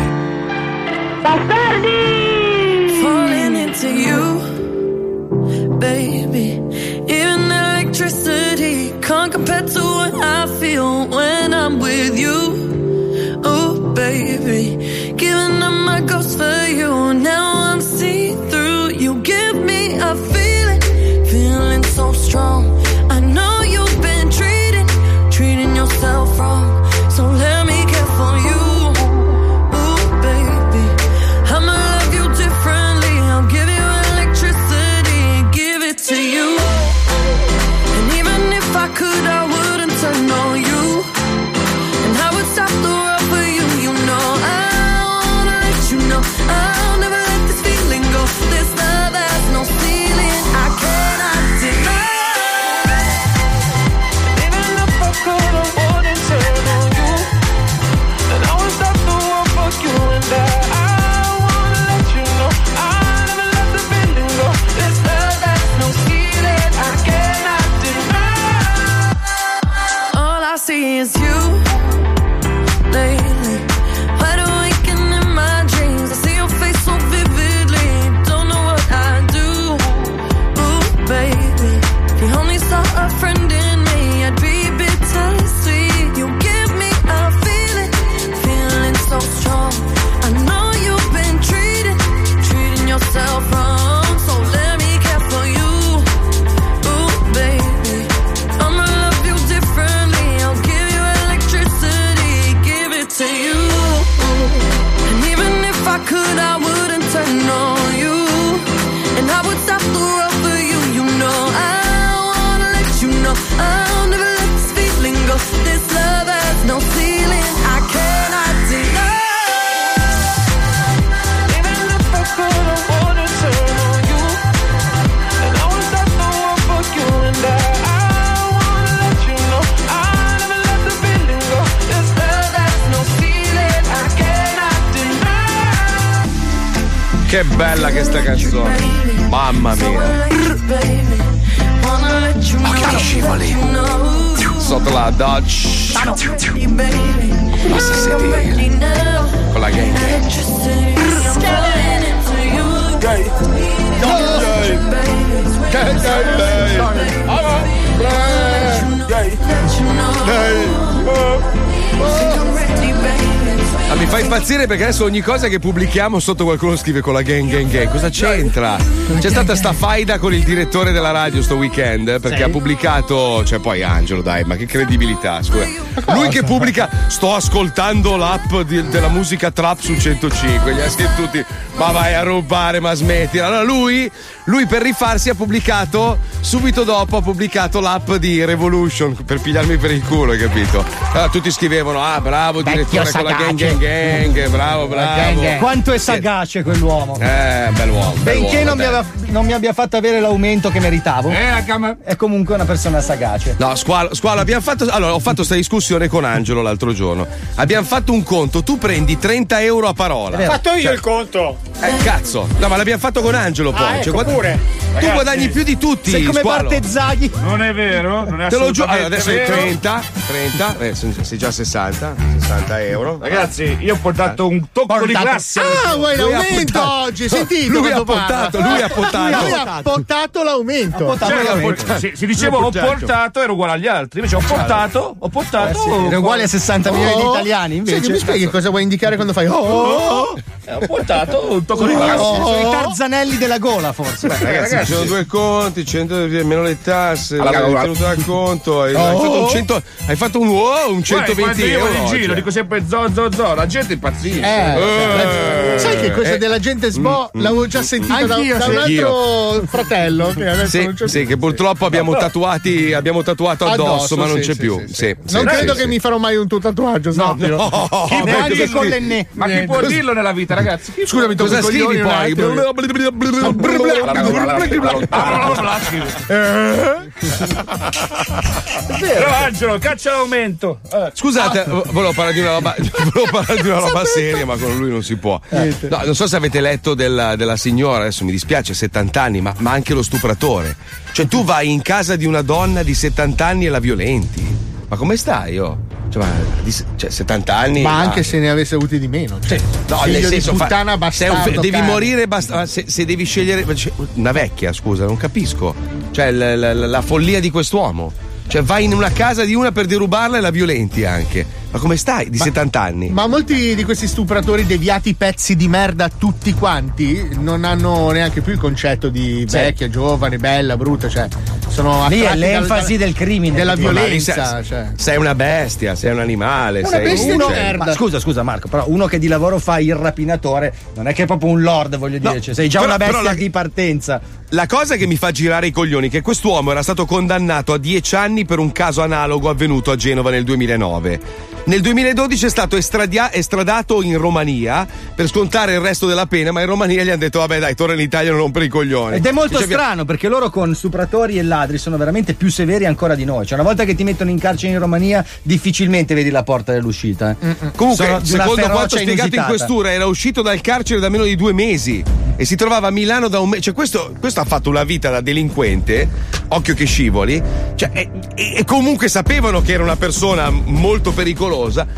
falling into you, baby. Even electricity can't compare to what I feel when I'm with you. Oh, baby, Bella che sta canzone. Mamma mia. Occhi scivoli. Sotto la Dodge. Basta sentire. Con la gang. Ah, mi fa impazzire perché adesso ogni cosa che pubblichiamo sotto qualcuno scrive con la gang gang gang. Cosa c'entra? C'è stata sta faida con il direttore della radio sto weekend perché Sì. ha pubblicato, cioè poi Angelo dai, ma che credibilità, scusa. Lui che pubblica sto ascoltando l'app di- della musica trap su 105, gli ha scritto tutti ma vai a rubare, ma smetti. Allora lui, lui per rifarsi ha pubblicato subito dopo ha pubblicato l'app di Revolution per pigliarmi per il culo, hai capito? Allora tutti scrivevano "Ah, bravo direttore con la gang gang gang, bravo, bravo". Quanto è sagace quell'uomo. Eh, bell'uomo. Benché non mi, aveva- non mi abbia fatto avere l'aumento che meritavo, è comunque una persona sagace. No, squalo, squalo, abbiamo fatto. Allora, ho fatto questa discussione con Angelo l'altro giorno. Abbiamo fatto un conto, tu prendi 30 euro a parola. Ho fatto io Cioè, il conto. Eh, cazzo. No, ma l'abbiamo fatto con Angelo poi. Ah, ecco, guarda- pure. Tu Ragazzi, guadagni più di tutti. Sei come squalo. parte Zaghi. Non è vero, non è Te lo giuro. Allora, adesso è vero. 30, 30, eh, sei già 60, 60 euro. Ragazzi, io ho portato un tocco di Portato- classe. Ah, vuoi Lui ha l'aumento portato- oggi? Sentite Lui ha portato, lui ha portato. Lui ha portato l'aumento. Cioè, se, se dicevo ho portato ero uguale agli altri, invece ho portato, ho portato. Eh sì, era uguale a 60 milioni di italiani, invece. Senti, mi spieghi cosa vuoi indicare quando fai oh, oh, oh? Eh, ho portato <laughs> un tocco di Oh, classe. Sono i tarzanelli della gola, forse. Beh, ragazzi, ci sono due conti, 100 meno le tasse, Allora, hai tenuto al conto, hai, hai Oh. fatto un 100, hai fatto un wow, un Guarda, 120 quando io euro. vado in giro oggi. dico sempre zo zo zo, la gente impazzisce. Eh, sai che questa eh. della gente sbo l'avevo già sentita da, da sì. un altro fratello che adesso Sì, non c'è sì, che purtroppo abbiamo tatuati, abbiamo tatuato addosso, Addosso, ma non sì, c'è sì, più. sì, Sì, Non sì, credo sì, che sì. mi farò mai un tuo tatuaggio, no. <laughs> Chi può Neanche dirlo? con l'enne. Ma chi può dirlo nella vita, ragazzi? Chi Scusami, Cosa scrivi poi? Però Angelo, caccia l'aumento. Eh. Scusate, volevo parlare di una roba, <laughs> volevo parlare di una roba seria, ma con lui non si può. No, non so se avete letto della, della signora, adesso mi dispiace, 70 anni, ma, ma anche lo stupratore. Cioè, tu vai in casa di una donna di 70 anni e la violenti. Ma come stai, io? Cioè, ma, di- cioè, 70 anni. Ma anche se ne avesse avuti di meno. Cioè, No, figlio nel di senso, fa- puttana un bastardo. fe- devi morire basta- ma se, se devi scegliere cioè, una vecchia, scusa, non capisco. Cioè, la- la- la follia di quest'uomo. Cioè, vai in una casa di una per derubarla e la violenti anche. Ma come stai? Di 70 anni. Ma molti di questi stupratori deviati pezzi di merda tutti quanti non hanno neanche più il concetto di Sì. vecchia, giovane, bella, brutta, cioè sono Lì è l'enfasi dal- del crimine. della Ma violenza, sei, cioè. sei una bestia, sei un animale. Una sei bestia uno, di merda. ma scusa, scusa Marco, però uno che di lavoro fa il rapinatore non è che è proprio un lord, voglio dire, No, cioè, sei già però- una bestia la- di partenza. La cosa che mi fa girare i coglioni è che quest'uomo era stato condannato a 10 anni per un caso analogo avvenuto a Genova nel 2009. Nel 2012 è stato estradia- estradato in Romania per scontare il resto della pena, ma in Romania gli hanno detto vabbè dai, torna in Italia e non rompere i coglioni. Ed è molto Dice, strano perché loro con stupratori e ladri sono veramente più severi ancora di noi. Cioè, una volta che ti mettono in carcere in Romania, difficilmente vedi la porta dell'uscita. eh. Comunque, Sono di una secondo quanto spiegato in inusitata. questura, era uscito dal carcere da meno di due mesi e si trovava a Milano da un mese. Cioè, questo, questo ha fatto una vita da delinquente, occhio che scivoli, cioè, e- e comunque sapevano che era una persona molto pericolosa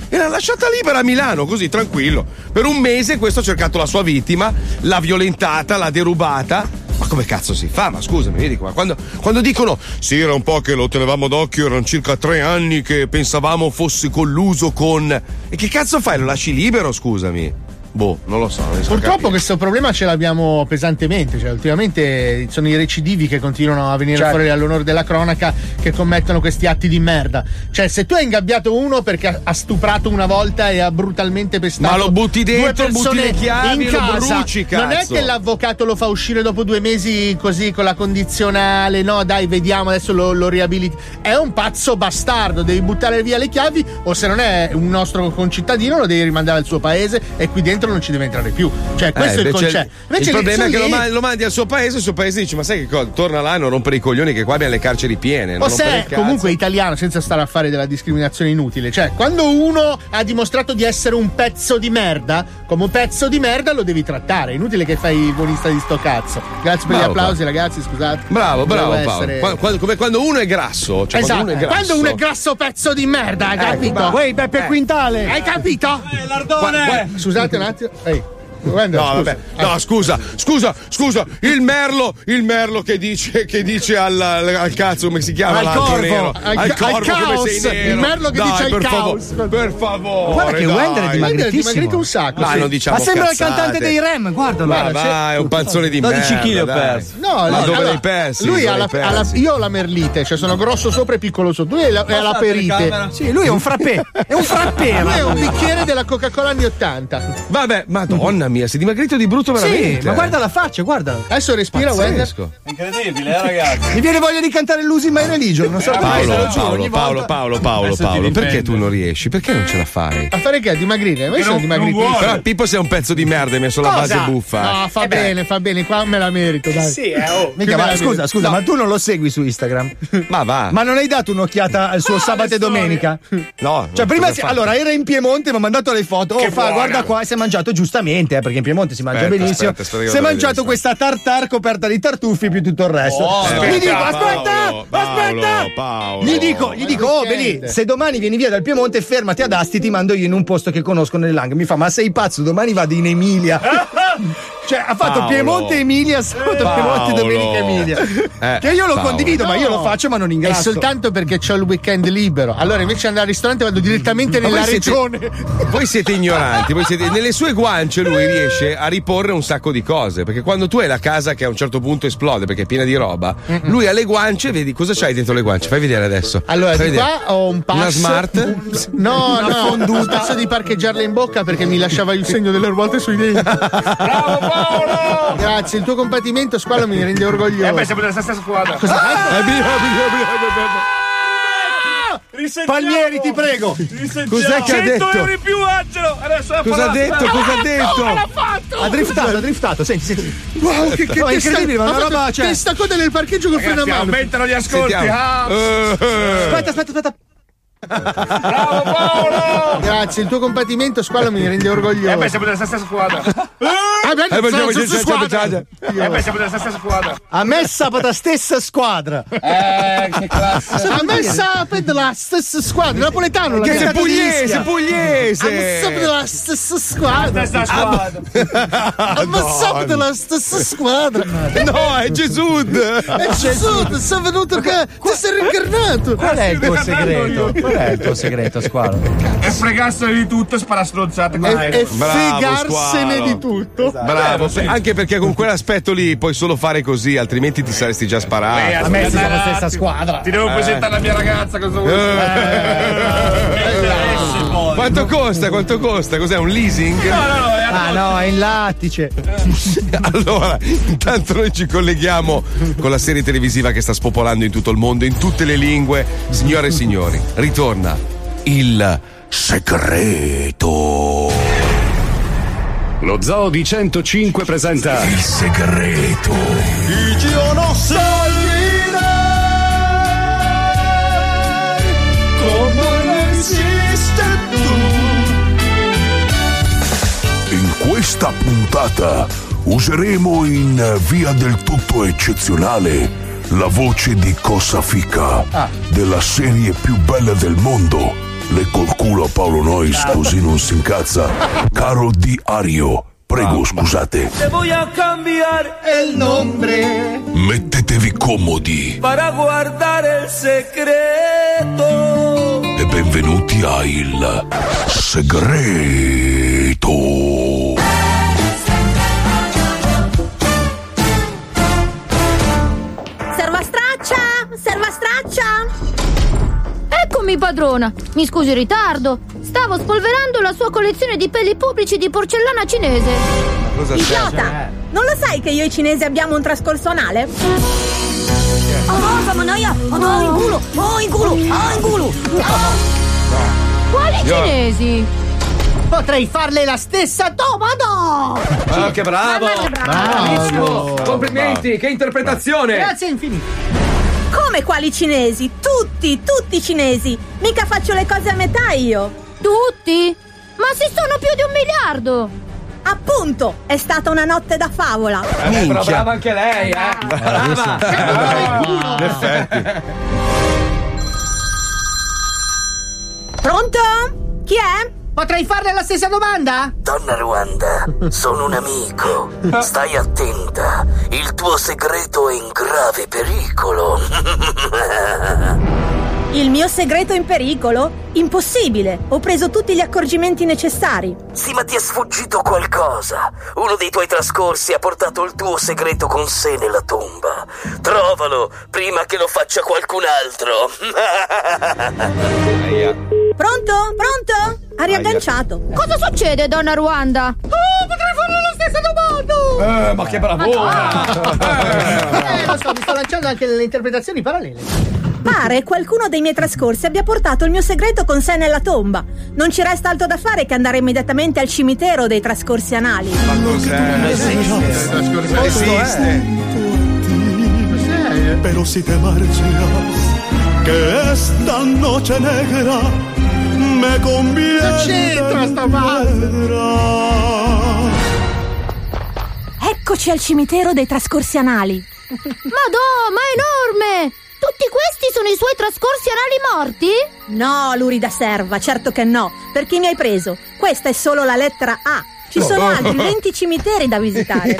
e l'ha lasciata libera a Milano, così tranquillo. Per un mese questo ha cercato la sua vittima, l'ha violentata, l'ha derubata. Ma come cazzo si fa? Ma scusami, vedi qua. Quando, quando dicono sì, era un po' che lo tenevamo d'occhio, erano circa tre anni che pensavamo fosse colluso con. E che cazzo fai? Lo lasci libero, scusami? Boh, non lo so. Non Purtroppo capire. questo problema ce l'abbiamo pesantemente, cioè ultimamente sono i recidivi che continuano a venire Certo. fuori all'onore della cronaca che commettono questi atti di merda. Cioè se tu hai ingabbiato uno perché ha- stuprato una volta e ha brutalmente pestato Ma lo butti dentro, butti le chiavi in e lo casa, bruci, Non è cazzo. che l'avvocato lo fa uscire dopo due mesi così con la condizionale, no dai vediamo adesso lo, lo riabiliti. È un pazzo bastardo, devi buttare via le chiavi o se non è un nostro concittadino lo devi rimandare al suo paese e qui dentro dentro non ci deve entrare più. Cioè, questo Eh, è il concetto. Invece il problema è che lo, lì- ma- lo mandi al suo paese, il suo paese dice: Ma sai che cosa? Torna là e non rompere i coglioni, che qua abbiamo le carceri piene. O se comunque italiano senza stare a fare della discriminazione inutile. Cioè, quando uno ha dimostrato di essere un pezzo di merda, come un pezzo di merda lo devi trattare. È inutile che fai il buonista di sto cazzo. Grazie per Bravo, gli applausi, Paolo. ragazzi. Scusate. Bravo, bravo Paolo. essere- Qua- qua- come quando uno è grasso. Cioè esatto, quando uno è grasso. quando uno è grasso pezzo di merda, hai Ecco, capito? Uè, Beppe Eh. Quintale. Hai capito? Lardone. Gua- gua- Scusate un attimo. Ehi. Wender, No, scusa. vabbè. No, scusa, scusa, scusa. Il merlo, il merlo che dice, che dice al, al- cazzo, come si chiama? Al corvo. nero? Al- Al, al corvo, come caos. sei nero. Il merlo che Dai, dice al caos. favore, Per favore. Guarda che dai. Wender è dimagrito dimagrito un sacco. Dai, sì. non diciamo Ma sembra il cazzate. cantante dei Rem, guardalo. Ma vai, è un panzone di 12 merda. chili ho dai. perso. No, ma allora, dove l'hai persi? Lui ha la, l'hai ha la- persi? io ho la merlite, cioè sono grosso sopra e piccolo sotto. Lui è la, è la perite. Sì, lui è un frappè. È un frappè. <laughs> Lui è un bicchiere della Coca-Cola anni 80. Vabbè, madonna mia, sei dimagrito di brutto veramente. Sì, ma guarda la faccia, guarda. Adesso respira, Wender. Incredibile, eh, ragazzi. Mi viene voglia di cantare Losing My Religion. Non so Paolo, Paolo, Paolo. Paolo, Paolo, ti Paolo, perché tu non riesci? Perché non ce la fai? A fare che? A dimagrire? Ma io Che sono vuole. Però Pippo sei un pezzo di merda, hai messo la base buffa. No, fa bene, fa bene, qua me la merito, dai. Sì, eh, oh. Mica, ma scusa, scusa, ma tu non lo segui su Instagram? <laughs> Ma va. Ma non hai dato un'occhiata al suo sabato e domenica? No. Cioè, prima allora era in Piemonte, mi ha mandato le foto. Oh, Che fa, guarda qua, si è mangiato giustamente, eh, perché in Piemonte si mangia Aspetta, benissimo. aspetta, aspetta si è mangiato vedere, questa tartar coperta di tartufi più tutto il resto. Oh, gli dico, aspetta, aspetta, Paolo, Paolo, aspetta. Paolo. Gli dico, gli dico, oh, vedi, se domani vieni via dal Piemonte, fermati ad Asti, ti mando io in un posto che conosco nelle Langhe. Mi fa, ma sei pazzo, domani vado in Emilia. <laughs> cioè, ha fatto Paolo. Piemonte Emilia, sabato Paolo. Piemonte, domenica Emilia. Eh, che io lo Paolo. condivido, ma io lo No. faccio, ma non È ingrasso. soltanto perché c'ho il weekend libero. Allora, invece di andare al ristorante, vado direttamente nella voi siete- regione. Voi siete ignoranti, voi siete- nelle sue guance lui riesce a riporre un sacco di cose. Perché quando tu hai la casa che a un certo punto esplode perché è piena di roba, lui ha le guance, vedi cosa c'hai dentro le guance? Fai vedere adesso. Allora, Fai di vedere. qua ho un passo. Una smart? No, Una no, un passo di parcheggiarla in bocca perché mi lasciava il segno delle ruote sui denti. <laughs> Bravo Paolo! Grazie, il tuo compatimento, squalo, mi rende orgoglioso. Eh beh, siamo della stessa squadra. Eh, via, via. Risentiamo. Palmieri, ti prego. Cos'è che ha 100 detto? euro in più, Angelo. Adesso Cosa ha detto? Cosa ha detto? l'ha fatto! Ha driftato, ha driftato, senti, senti. Wow, che, che No, testa- incredibile, ma una roba, cioè- Testa coda nel parcheggio con freno a mano. aumentano gli ascolti. Ah, Eh, eh. Aspetta, aspetta, aspetta. Bravo Paolo! Grazie, il tuo compatimento, squalo, mi rende orgoglioso. Eh beh, siamo della stessa squadra. <laughs> Ah, beh, Eh, sono facciamo- la stessa squadra. Eh beh, siamo della stessa squadra. A me sabato stessa squadra. Eh, che classe. A me sapete la stessa squadra, napoletano la Che sei Sei pugliese, Ischia. A me pugliese. sapete la stessa squadra. Stessa squadra. A me sapete la stessa squadra. No, è Gesù. E Gesù, sei venuto che ti sei rincarnato. Qual è il tuo segreto? Qual è il tuo segreto, squalo? E fregarsene di tutto e sparastronzate con E, e Bravo, fregarsene squalo. di tutto. Bravo, anche perché con quell'aspetto lì puoi solo fare così, altrimenti ti saresti già sparato. A me siamo la stessa squadra. Ti devo presentare la mia ragazza. Cosa vuoi? Eh, poi. Quanto costa? Quanto costa? Cos'è un leasing? No, no, no, è Ah no, è in lattice. <laughs> Allora, intanto noi ci colleghiamo con la serie televisiva che sta spopolando in tutto il mondo, in tutte le lingue. Signore e signori, ritorna il segreto. Lo Zoo di 105 presenta Il segreto. Io non questa puntata useremo in via del tutto eccezionale la voce di Cosa Fica della serie più bella del mondo. Le col culo a Paolo Nois così non si incazza. Caro Di Ario, prego scusate. Te voy a cambiar el nombre Mettetevi comodi para guardar el secreto. e benvenuti a Il Segreto. Eccomi, padrona. Mi scusi il ritardo. Stavo spolverando la sua collezione di peli pubblici di porcellana cinese. Cosa Idiota! Non lo sai che io e i cinesi abbiamo un trascorso anale? Oh, famanoia! Oh no, in culo! Oh, in culo! Oh, in culo! Quali Io- cinesi? Potrei farle la stessa domanda! Ah, che bravo! Bravissimo! Complimenti, che interpretazione! Grazie infinito. Come quali cinesi? Tutti, tutti cinesi! Mica faccio le cose a metà io! Tutti? Ma si sono più di un miliardo! Appunto, è stata una notte da favola! Eh, però brava anche lei, eh! Brava! Ah, <laughs> In effetti. Pronto? Chi è? Potrei farle la stessa domanda? Donna Ruanda, sono un amico. Stai attenta. Il tuo segreto è in grave pericolo. <laughs> Il mio segreto è in pericolo? Impossibile! Ho preso tutti gli accorgimenti necessari. Sì, ma ti è sfuggito qualcosa. Uno dei tuoi trascorsi ha portato il tuo segreto con sé nella tomba. Trovalo prima che lo faccia qualcun altro. <laughs> Pronto? Pronto? Ha riagganciato. Cosa succede, donna Ruanda? Oh, potrei farle la stessa domanda! Eh, ma che bravura! <laughs> Eh, lo so, mi sto lanciando anche nelle interpretazioni parallele. Pare qualcuno dei miei trascorsi abbia portato il mio segreto con sé nella tomba. Non ci resta altro da fare che andare immediatamente al cimitero dei trascorsi anali. Ma cos'è? Esiste! Pero si te marchas, que esta noche negra me convierte en piedra. Eccoci al cimitero dei trascorsi anali. Madò, ma è enorme! Tutti questi sono i suoi trascorsi anali morti? No, lurida serva, certo che no. Perché mi hai preso? Questa è solo la lettera A. Ci sono altri 20 cimiteri da visitare. <laughs>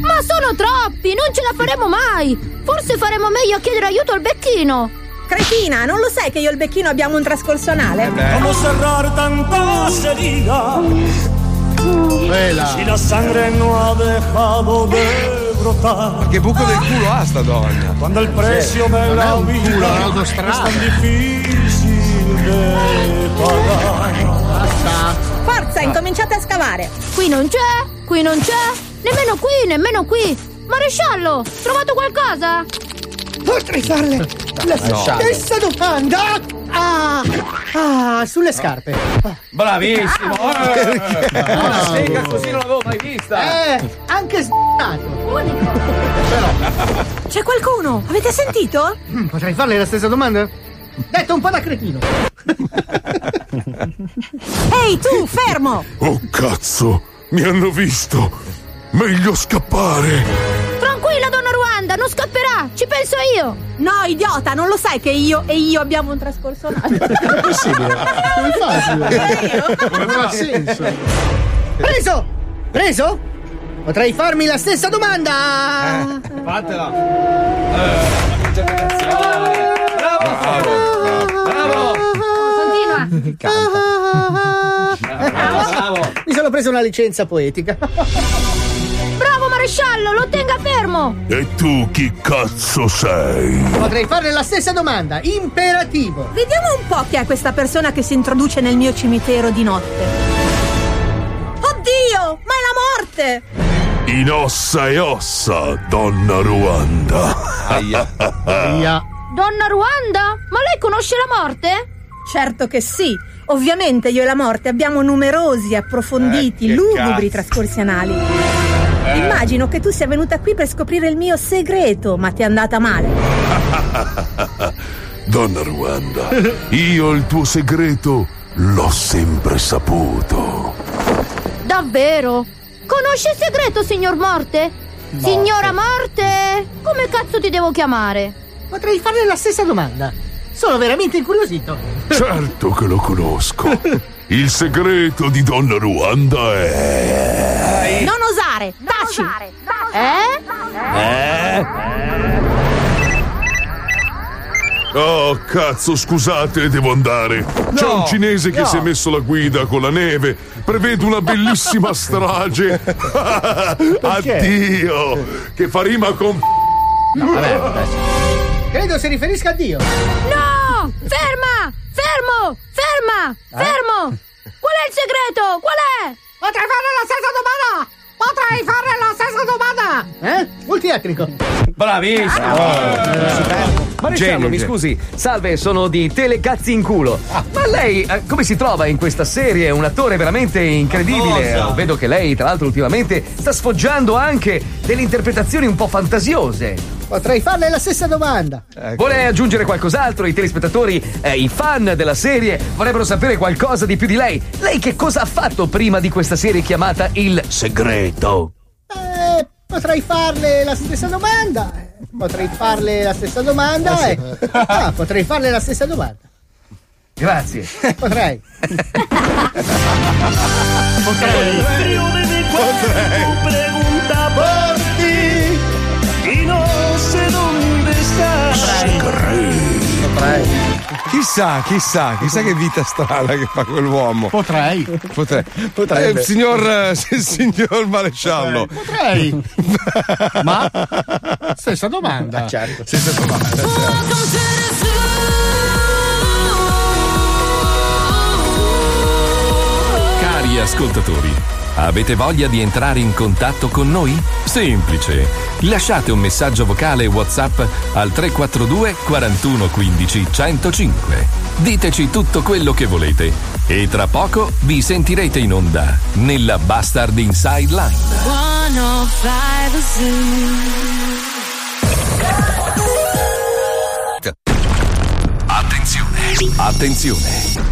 Ma sono troppi, non ce la faremo mai! Forse faremo meglio a chiedere aiuto al becchino! Cretina, non lo sai che io e il becchino abbiamo un trascorso anale? Vamos a cerrar tantas heridas. Si la sangre no ha dejado de brotar. Che buco del culo ha sta donna? Cuando el precio de la vida es tan difícil pagar. Forza, incominciate a scavare. Qui non c'è, qui non c'è, nemmeno qui, nemmeno qui! Maresciallo, trovato qualcosa? Potrei farle la No. stessa domanda? Ah, ah, sulle scarpe. Bravissimo! Eh, Una sega così non l'avevo mai vista! Eh, anche s***ato. C'è qualcuno? Avete sentito? Mm, Potrei farle la stessa domanda? Detto un po' da cretino. <laughs> Ehi, tu, fermo! Oh cazzo, mi hanno visto. Meglio scappare. Tranquilla, donna Ruanda, non scapperà, ci penso io! No, idiota, non lo sai che io e io abbiamo un trascorso anale? <laughs> È possibile? Come fai? Non ha senso. Preso! Preso? Potrei farmi la stessa domanda? Fatela! Bravo! Bravo! Continua! Bravo! Mi sono preso una licenza poetica. Bravo maresciallo, lo tenga fermo! E tu chi cazzo sei? Potrei farle la stessa domanda. Imperativo. Vediamo un po' chi è questa persona che si introduce nel mio cimitero di notte. Oddio, ma è la morte! In ossa e ossa, donna Ruanda. Aia. <laughs> Donna Ruanda? Ma lei conosce la morte? Certo che sì. Ovviamente io e la morte abbiamo numerosi, approfonditi, Eh, lugubri cazzo. trascorsi anali. Eh. Immagino che tu sia venuta qui per scoprire il mio segreto, ma ti è andata male. <laughs> Donna Ruanda, io il tuo segreto l'ho sempre saputo. Davvero? Conosce il segreto, signor Morte? Signora Morte? Come cazzo ti devo chiamare? Potrei farle la stessa domanda. Sono veramente incuriosito. Certo che lo conosco. <laughs> Il segreto di Donna Ruanda è... Non osare, taci! Eh? Oh, cazzo, scusate, devo andare. C'è No, un cinese che no. si è messo la guida con la neve. Prevede una bellissima <laughs> strage. Addio! Che fa rima con. No, vabbè, <laughs> Credo si riferisca a Dio. No! Ferma! Fermo! Ferma! Fermo! Qual è il segreto? Qual è? Potrei fare la stessa domanda! Potrei fare la stessa domanda! Ah, eh? Multietnico. Bravissimo! Maresciallo, mi Genio, scusi, salve, sono di Telecazzi in culo. Ma lei eh, come si trova in questa serie? È un attore veramente incredibile. Vedo che lei, tra l'altro, ultimamente sta sfoggiando anche delle interpretazioni un po' fantasiose. Potrei farle la stessa domanda. Vuole aggiungere qualcos'altro? I telespettatori, eh, i fan della serie vorrebbero sapere qualcosa di più di lei. Lei che cosa ha fatto prima di questa serie chiamata Il Segreto? Eh, potrei farle la stessa domanda. Potrei farle la stessa domanda. Ah, sì. e- Ah, potrei farle la stessa domanda. Grazie. Potrei. <laughs> Pregunta por ti estás. Chissà, chissà, chissà che vita strana che fa quell'uomo. Potrei. Potrei. Potrebbe. Eh, signor, eh, <laughs> signor maresciallo. Potrei. <laughs> Ma stessa domanda. certo. Stessa domanda. Cari ascoltatori, avete voglia di entrare in contatto con noi? Semplice. Lasciate un messaggio vocale WhatsApp al 342 41 15 105. Diteci tutto quello che volete e tra poco vi sentirete in onda nella Bastard Inside Line. 105 Attenzione! Attenzione!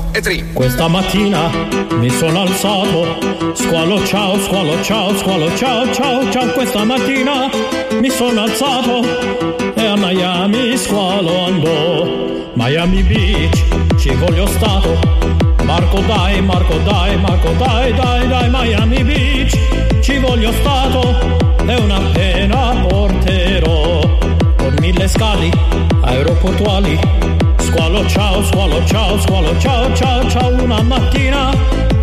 e three. Questa mattina mi sono alzato, squalo ciao, squalo ciao, squalo ciao, ciao, ciao. Questa mattina mi sono alzato e a Miami squalo andò. Miami Beach, ci voglio stato. Marco dai, Marco dai, Marco dai, dai, dai, Miami Beach, ci voglio stato. E una pena porterò mille scali aeroportuali. Squalo ciao, squalo ciao, squalo ciao, ciao, ciao. Una mattina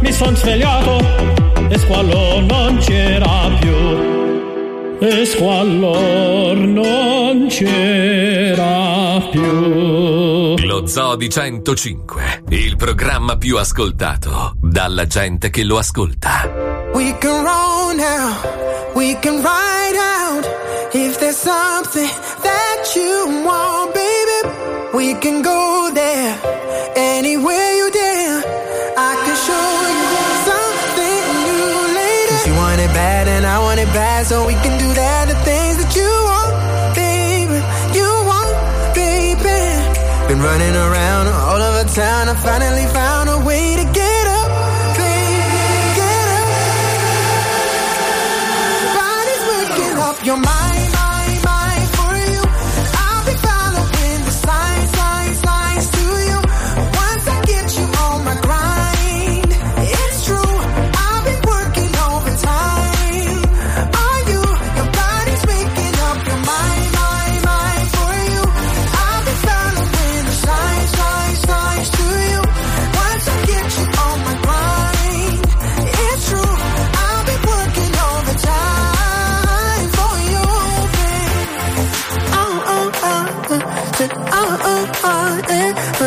mi son svegliato e squalo non c'era più. E squallor non c'era più. Lo Zoo di 105, il programma più ascoltato dalla gente che lo ascolta. We can roll now, we can ride out. If there's something that you want, baby, we can go there. Anywhere you dare, I can show you something new later. You want it bad and I want it bad, so we can do that. The things that you want, baby, you want, baby. Been running around all over town, I finally found a way to get your mind,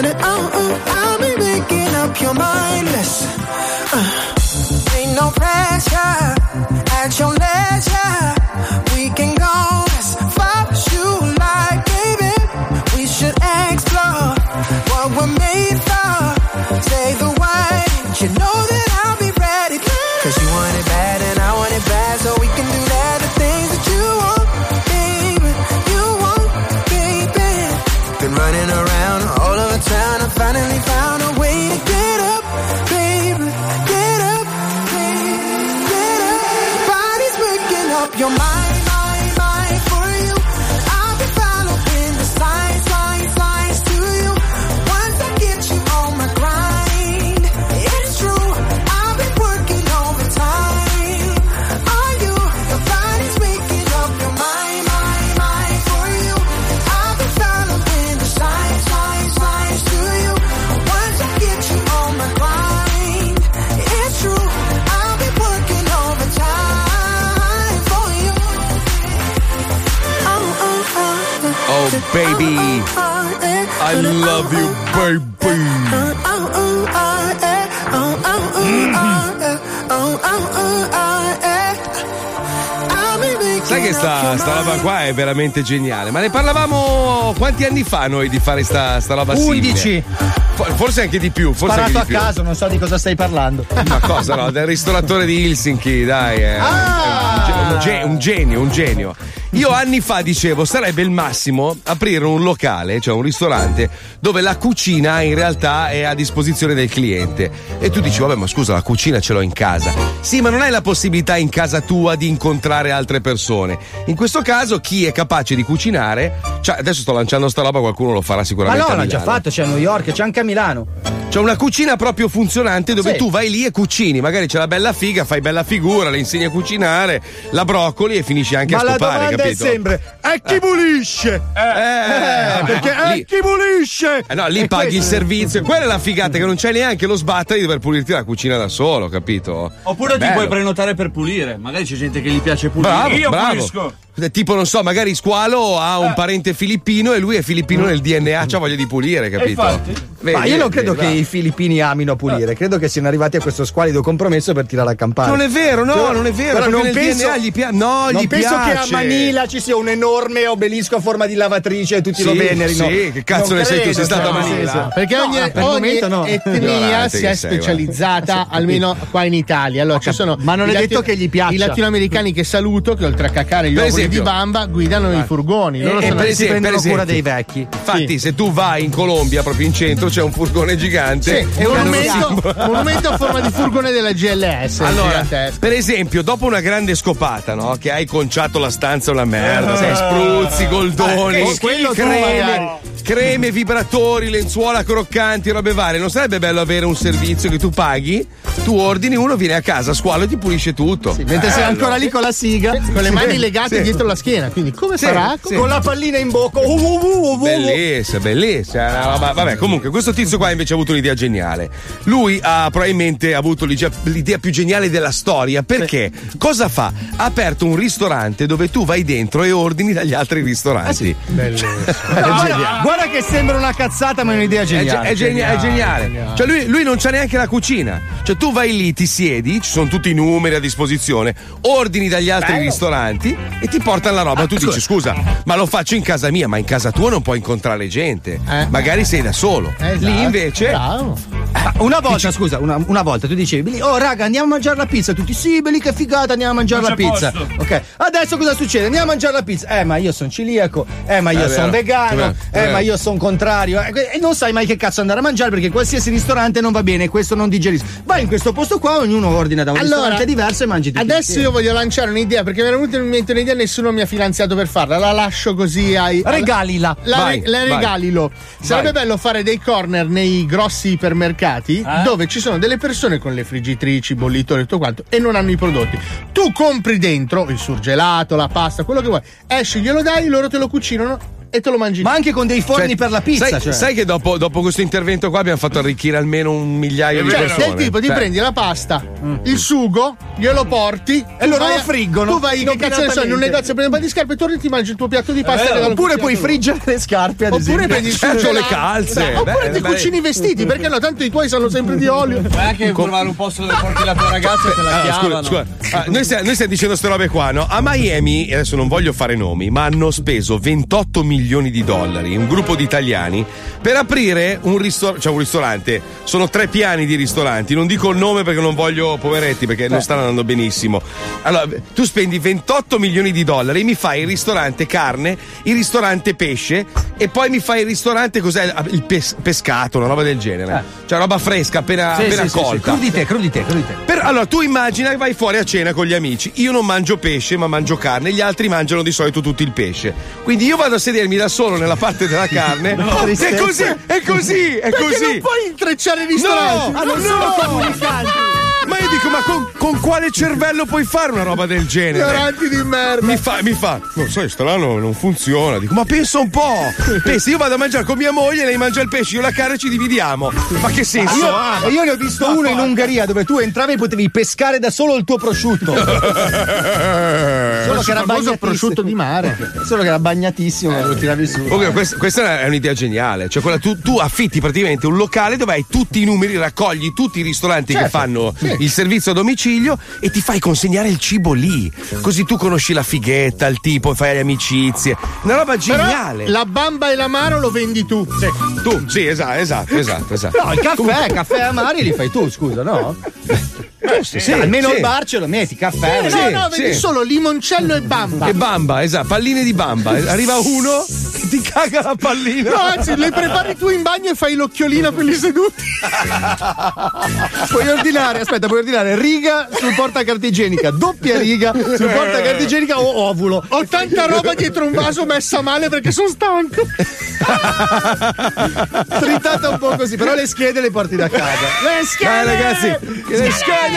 but it, oh, oh, I'll be making up your mind. Uh, ain't no pressure at your leisure. Found I love you, baby. Sai che sta, sta roba qua è veramente geniale. Ma ne parlavamo quanti anni fa noi di fare sta, sta roba simile? 11. For- Forse anche di più. Forse Sparato a anche di più. caso, non so di cosa stai parlando. Ma cosa no? Del ristoratore di Helsinki, dai. eh. Ah! È un, ge- un genio, un genio. Io anni fa dicevo, sarebbe il massimo aprire un locale, cioè un ristorante, dove la cucina in realtà è a disposizione del cliente. E tu dici, vabbè, ma scusa, la cucina ce l'ho in casa. Sì, ma non hai la possibilità in casa tua di incontrare altre persone. In questo caso, chi è capace di cucinare, cioè adesso sto lanciando sta roba, qualcuno lo farà Ma sicuramente. no, a l'ha già fatto, c'è a New York, c'è anche a Milano. C'è una cucina proprio funzionante dove Sì. tu vai lì e cucini. Magari c'è la bella figa, fai bella figura, le insegni a cucinare, la broccoli e finisci anche Ma a domanda capito? È sempre: e chi pulisce? Eh, perché lì- e chi pulisce? Eh no, lì paghi il questo- servizio. Quella è la figata che non c'è neanche lo sbattere di dover pulirti la cucina da solo, capito? Oppure ti Bello. puoi prenotare per pulire. Magari c'è gente che gli piace pulire. Bravo, Io bravo. pulisco. Eh, Tipo, non so, magari Squalo ha un parente filippino e lui è filippino nel DNA, c'ha voglia di pulire, capito? Vedi, Ma io non vedi, credo che bravo. i filippini amino pulire, credo che siano arrivati a questo squalido compromesso per tirare a campare. Non è vero, no, Però- non è vero, Però perché non nel penso, DNA gli pia- no, non gli penso che a piace. Manila ci sia un enorme obelisco a forma di lavatrice e tutti Sì, lo venerino. sì, che cazzo ne sai tu? Sei stato cioè, a nel Manila? Perché No, ogni, ogni momento no. etnia Ignorante si che è sei, specializzata, almeno qua in Italia. Allora, ci sono Ma non è detto che gli piaccia. I latinoamericani che saluto, che oltre a cacare gli Per esempio- di bamba, guidano i furgoni. Loro E sono per esempio- per esempio- vecchi. Infatti, se tu vai in Colombia, proprio in centro, c'è un furgone gigante. Sì, è un monumento, monumento a forma di furgone della GLS. <laughs> Allora, per esempio, dopo una grande scopata, no? Che hai conciato la stanza una merda, Eh. sai, spruzzi, goldoni, Eh, quello creme, creme, vibratori, lenzuola croccanti, robe varie. Non sarebbe bello avere un servizio che tu paghi, tu ordini uno, viene a casa, squalo e ti pulisce tutto. Mentre sei Bello. ancora lì con la siga, Con le Sì. mani legate Sì. dietro la schiena. Quindi, come Sì, farà? sì. con la pallina in bocca. Uh, uh, uh, uh, uh. Bellissima, bellissima. Vabbè, comunque, questo tizio qua invece ha avuto un'idea geniale. Lui ha probabilmente avuto l'idea, più geniale della storia. Perché? Cosa fa? Ha aperto un ristorante dove tu vai dentro e ordini dagli altri ristoranti. Guarda, <laughs> guarda che sembra una cazzata, ma è un'idea È, ge- geniale. è genia- è geniale. Cioè, lui, lui non c'ha neanche la cucina. Cioè, tu vai lì, ti siedi, ci sono tutti i numeri a disposizione, ordini dagli altri Bello. ristoranti e ti portano la roba. tu dici, scusa, ma lo faccio in casa mia, ma in casa tua non puoi incontrare gente. Magari sei da solo. Esatto. Lì invece. Bravo. Ma Una volta, scusa, una, una volta tu dicevi, "Billy, oh raga, andiamo a mangiare la pizza. Tutti, sì, belli che figata, andiamo a mangiare la pizza. posto. Ok, adesso cosa succede? Andiamo a mangiare la pizza. Eh, ma io sono celiaco, eh, ma io sono vegano, eh, vero. ma io sono contrario. Eh, E non sai mai che cazzo andare a mangiare perché qualsiasi ristorante non va bene, questo non digerisco. Vai in questo posto qua, ognuno ordina da un Allora, ristorante diverso e mangi tutti Adesso insieme. io voglio lanciare un'idea perché mi è venuta in mente un'idea e nessuno mi ha finanziato per farla. La lascio così ai. Regalila. La, Vai, la vai. regalilo. Sarebbe bello fare dei corner nei grossi ipermercati Eh? dove ci sono delle persone con le friggitrici, bollitori e tutto quanto e non hanno i prodotti. Tu compri dentro il surgelato, la pasta, quello che vuoi, esci, glielo dai, loro te lo cucinano e te lo mangi. Ma anche con dei forni Cioè, per la pizza. sai, cioè. sai che dopo, dopo questo intervento qua abbiamo fatto arricchire almeno un migliaio di Cioè, persone. del tipo, ti Cioè, prendi la pasta, il sugo, glielo porti E loro lo friggono, Tu vai che cazzo ne so, in un negozio, prendi un paio di scarpe, torni e ti mangi il tuo piatto di pasta. e regalo Oppure puoi friggere le scarpe, ad Oppure esempio. prendi il Certo, surgelato. le calze. Beh, Oppure Beh, ti beh. cucini i vestiti, perché no? Tanto i tuoi sanno sempre di olio. Puoi anche trovare un posto dove porti la tua ragazza e te la Allora, chiamano. scusa, scusa. Ah, noi, stiamo, noi stiamo dicendo queste robe qua, no? A Miami, e adesso non voglio fare nomi, ma hanno speso 28 milioni di dollari, un gruppo di italiani, per aprire un, ristor- cioè un ristorante. Sono tre piani di ristoranti. Non dico il nome perché non voglio, poveretti, perché non stanno andando benissimo. Allora, tu spendi 28 milioni di dollari, mi fai il ristorante carne, il ristorante pesce e poi mi fai il ristorante, cos'è? Il pes- pescato, una roba del genere. Cioè roba fresca, appena, Sì, appena sì, sì, sì. colta. Crudite, crudite, crudite. Per- allora, tu immagina che vai fuori a cena con gli amici. Io non mangio pesce, ma mangio carne. Gli altri mangiano di solito tutto il pesce. Quindi io vado a sedermi da solo nella parte della carne. <laughs> No, è così, è così, è Perché così. non puoi intrecciare i ristoranti? No, Ah, non no. sono comunicanti. Ma io dico, ma con, con quale cervello puoi fare una roba del genere? Ignoranti di merda. Mi fa, mi fa, non so, strano, non funziona. Dico, ma pensa un po'. Pensa, io vado a mangiare con mia moglie, lei mangia il pesce, io la carne ci dividiamo. Ma che senso Io, ha? io ne ho visto uno in Ungheria dove tu entravi e potevi pescare da solo il tuo prosciutto. <laughs> Solo che era bagnatissimo. prosciutto di mare. Solo che era bagnatissimo, lo tiravi su. Comunque, questa, questa è un'idea geniale. Cioè, quella tu, tu affitti praticamente un locale dove hai tutti i numeri, raccogli tutti i ristoranti che Certo, fanno sì. Il servizio a domicilio e ti fai consegnare il cibo lì. Così tu conosci la fighetta, il tipo, fai le amicizie. Una roba geniale. Però la bamba e l'amaro lo vendi tu. Tu, sì, esatto, esatto, esatto. esatto. No, il caffè, Comunque- caffè amari li fai tu, scusa, no? <laughs> Giusto, sì, almeno sì. il bar ce lo metti, caffè. no, no, vedi solo limoncello e bamba. E bamba, esatto, palline di bamba. <laughs> Arriva uno che ti caga la pallina. No, anzi, le prepari tu in bagno e fai l'occhiolino a quelli seduti. <laughs> Puoi ordinare, aspetta, puoi ordinare riga sul porta carta igienica, doppia riga sul porta carta igienica o ovulo. <laughs> Ho tanta roba dietro un vaso messa male perché sono stanco. Tritata un po' così, però le schede le porti da casa. Le schede! Dai ragazzi, le schede,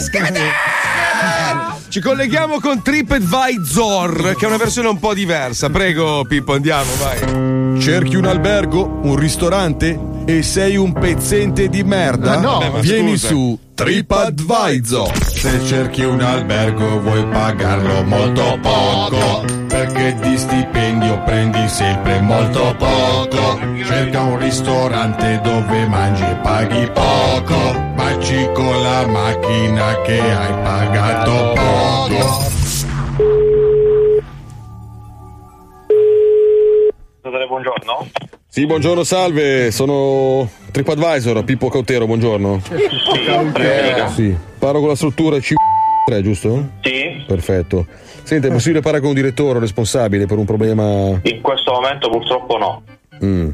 schede! <laughs> Ci colleghiamo con TripAdvisor, che è una versione un po' diversa. Prego, Pippo, andiamo, vai. Cerchi un albergo, un ristorante e sei un pezzente di merda? Ah, no. Vabbè, Vieni scusa. su TripAdvisor. Se cerchi un albergo vuoi pagarlo molto poco, perché di stipendio prendi sempre molto poco. Cerca un ristorante dove mangi e paghi poco, baci con la macchina che hai pagato poco. Buongiorno. Sì, buongiorno, salve, sono TripAdvisor, Pippo Cautero, buongiorno. Sì, parlo con la struttura C3, giusto? Sì, Perfetto. Senti, è possibile parlare con un direttore o responsabile per un problema. in questo momento purtroppo no. Mm.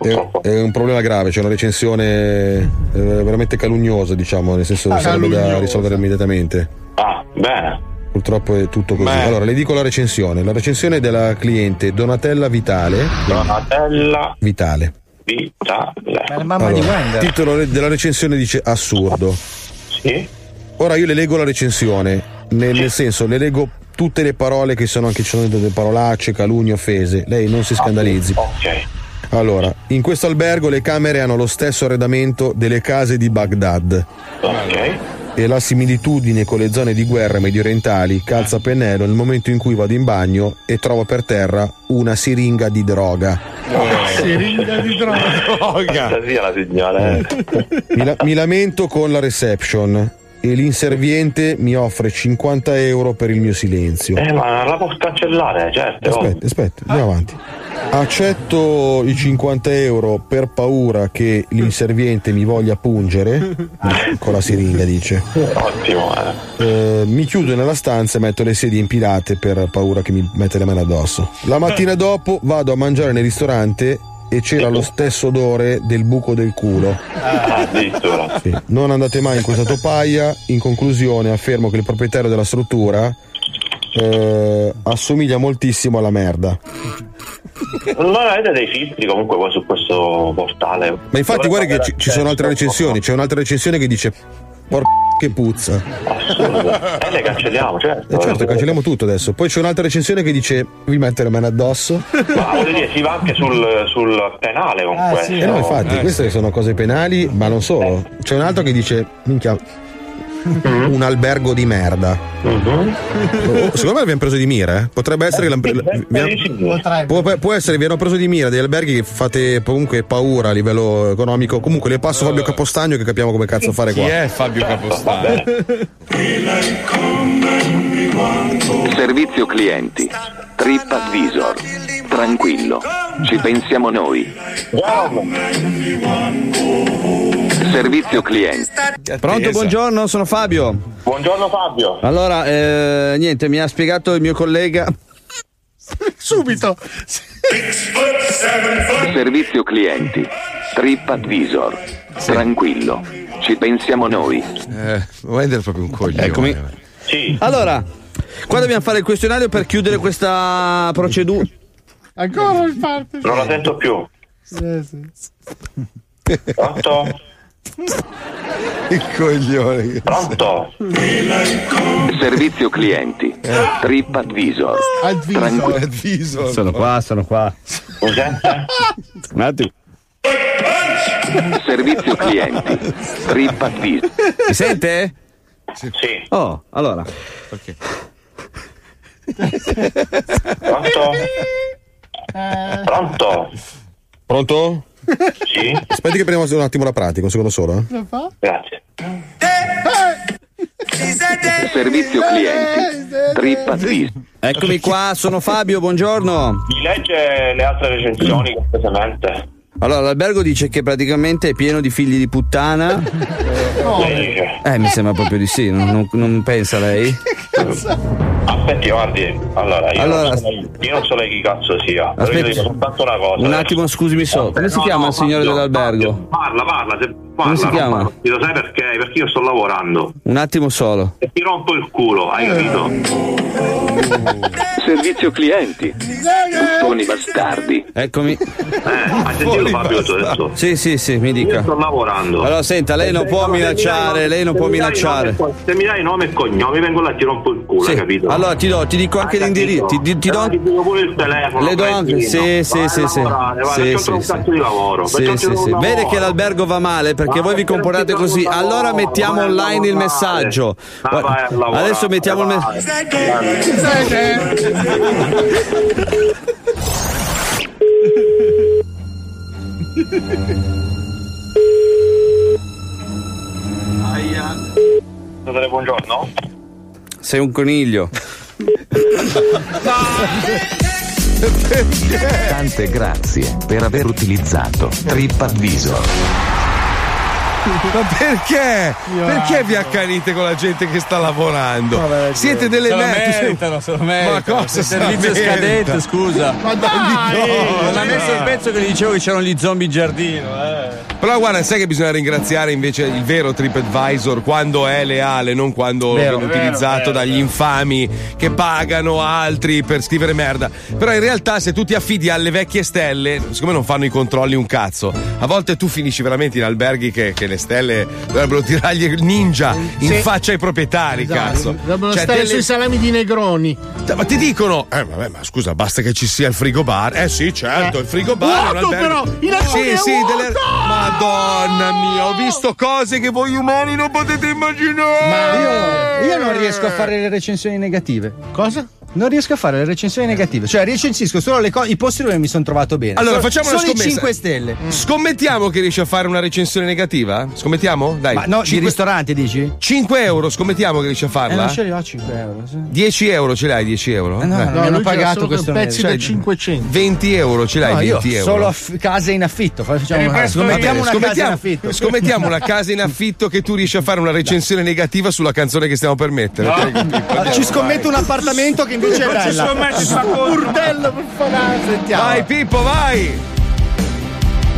È, è un problema grave, c'è una recensione eh, veramente calunnosa, diciamo, nel senso che sarebbe da risolvere immediatamente. Ah, bene. Purtroppo è tutto così. Beh. Allora, le dico la recensione. La recensione è della cliente Donatella Vitale. Donatella Vitale. Vitale. mamma di Wender. Il titolo della recensione dice assurdo. Sì. Ora io le leggo la recensione, nel, nel senso le leggo tutte le parole che sono anche ci sono delle parolacce, calunnie, offese. Lei non si scandalizzi. Ok. Allora, in questo albergo le camere hanno lo stesso arredamento delle case di Baghdad. Ok. E la similitudine con le zone di guerra mediorientali calza a pennello nel momento in cui vado in bagno e trovo per terra una siringa di droga. Siringa di droga. Fantasia la signora. eh. Mi, la- mi lamento con la reception e l'inserviente mi offre 50 euro per il mio silenzio. Eh, ma la può cancellare, certo. Aspetta, aspetta, andiamo avanti. Accetto i 50 euro per paura che l'inserviente mi voglia pungere. <laughs> Con la siringa, dice. Ottimo, eh. Eh, mi chiudo nella stanza e metto le sedie impilate per paura che mi mette le mani addosso. La mattina dopo vado a mangiare nel ristorante e c'era lo stesso odore del buco del culo. Ah. Sì. Non andate mai in questa topaia. In conclusione, affermo che il proprietario della struttura eh, assomiglia moltissimo alla merda. Non avete dei filtri comunque qua su questo portale. Ma infatti, guarda che ci, ci sono altre recensioni. C'è un'altra recensione che dice: Porca che puzza. Eh, le cancelliamo, certo. E certo, cancelliamo tutto adesso. Poi c'è un'altra recensione che dice: Vi mettere mano addosso. Ma voglio dire, si va anche sul, sul penale con questo. Eh no, infatti, queste sono cose penali, ma non solo. C'è un altro che dice: Minchia. Un albergo di merda. Oh, Secondo me abbiamo preso di mira. eh. Potrebbe essere che vi- può, può essere vi hanno preso di mira degli alberghi che fate comunque paura a livello economico. Comunque le passo Fabio Capostagno che capiamo come cazzo fare Chi qua. è Fabio Capostagno? Servizio clienti. TripAdvisor. Tranquillo. Ci pensiamo noi. Servizio clienti. Pronto, buongiorno, sono Fabio. Buongiorno Fabio. Allora, eh, niente, mi ha spiegato il mio collega. <laughs> Subito. Servizio clienti. TripAdvisor. Tranquillo. Ci pensiamo noi. Eh, Wender è proprio un coglione. Eccomi. Sì. Allora, qua dobbiamo fare il questionario per chiudere questa procedura. Ancora il parte. Non la sento più. Pronto? Il coglione. Pronto? Servizio clienti. TripAdvisor. Tranquillo. Sono qua, sono qua. Un attimo. Servizio clienti. TripAdvisor. Mi sente? Sì. Oh, allora. Pronto? Pronto? Pronto? Sì? Aspetti che prendiamo un attimo la pratica, un secondo solo. eh. Grazie. Servizio clienti. TripAdvisor. Eccomi qua, sono Fabio, buongiorno. Mi legge le altre recensioni cortesemente? Allora, l'albergo dice che praticamente è pieno di figli di puttana. Lei dice? Eh, mi sembra proprio di sì, non, non- non pensa lei? Aspetti, guardi. Allora, io, Allora- non so lei, io non so lei chi cazzo sia. Però io Aspetti. dico soltanto una cosa. Un attimo, scusami solo. Come si No, chiama no, il signore Fabio, dell'albergo? Parla, parla, se, parla. si non chiama? parla. Lo sai perché? Perché io sto lavorando. Un attimo solo. E ti rompo il culo, hai capito? Servizio clienti. Buffoni bastardi. Eccomi. Eh, hai sentito Fabio adesso? Sì, sì, sì, mi Io dica. sto lavorando. Allora, senta, lei non Se- può minacciare, lei non può minacciare. Se mi dai nome e cognome, vengo là e ti rompo il culo, Sì. hai capito? Allora ti do, ti dico anche l'indirizzo. Ti, ti- ti do, pure il telefono. le do anche. Sì, sì, sì, sì. Sì, sì, un sì. cazzo di lavoro. Sì, faccio sì, un sì. lavoro. Vede che l'albergo va male perché Ma voi vi perché comportate così. Allora mettiamo a online il messaggio. Ma Guarda, vai a lavorare, Adesso mettiamo il. Dotore, buongiorno. Sei un coniglio. Tante grazie per aver utilizzato TripAdvisor. <laughs> Ma perché? Perché vi accanite con la gente che sta lavorando? Siete delle Se lo merde. meritano, se lo meritano. Ma cosa? Il servizio merita? scadente, scusa. Ma dai! Non ha messo il pezzo che gli dicevo che c'erano gli zombie in giardino, eh. Però guarda, sai che bisogna ringraziare invece il vero TripAdvisor quando è leale, non quando Vero, viene vero, utilizzato vero, dagli infami che pagano altri per scrivere merda. Però in realtà se tu ti affidi alle vecchie stelle, siccome non fanno i controlli un cazzo, a volte tu finisci veramente in alberghi che, che le stelle dovrebbero tirargli il ninja in Sì. faccia ai proprietari, cazzo. Devono Cioè, stare delle- sui salami di Negroni. Ma ti dicono, eh vabbè, ma scusa, basta che ci sia il frigo bar. Eh sì, certo, Eh. il frigo bar. è un Vuoto, albergo- però, in Sì, è sì, vuoto! delle... Madonna mia, ho visto cose che voi umani non potete immaginare. Ma io, io non riesco a fare le recensioni negative. Cosa? Non riesco a fare le recensioni negative. Cioè, recensisco solo le co- i posti dove mi sono trovato bene. Allora, Solo- facciamo una solo i scommessa. 5 stelle. Scommettiamo che riesci a fare una recensione negativa? Scommettiamo? Dai. Ma no, di ristoranti dici? 5 euro, scommettiamo che riesci a Eh, farla? non ce li ho 5 euro. sì. 10 euro ce l'hai, 10 euro? Eh, no, non mi hanno lui c'era pagato questo con mese. Cioè, da 500. 20 euro ce l'hai, No, io 20 euro. solo aff- case in affitto. Facciamo Eh, una, scommettiamo una casa in scommettiamo- affitto. Scommettiamo una <laughs> casa in affitto che tu riesci a fare una recensione negativa sulla canzone che stiamo per mettere. Ah, Ci scommetto un appartamento che invece è Non ci bella. scommetti sta cosa. Urtello, per favore, sentiamo. Vai Pippo, vai!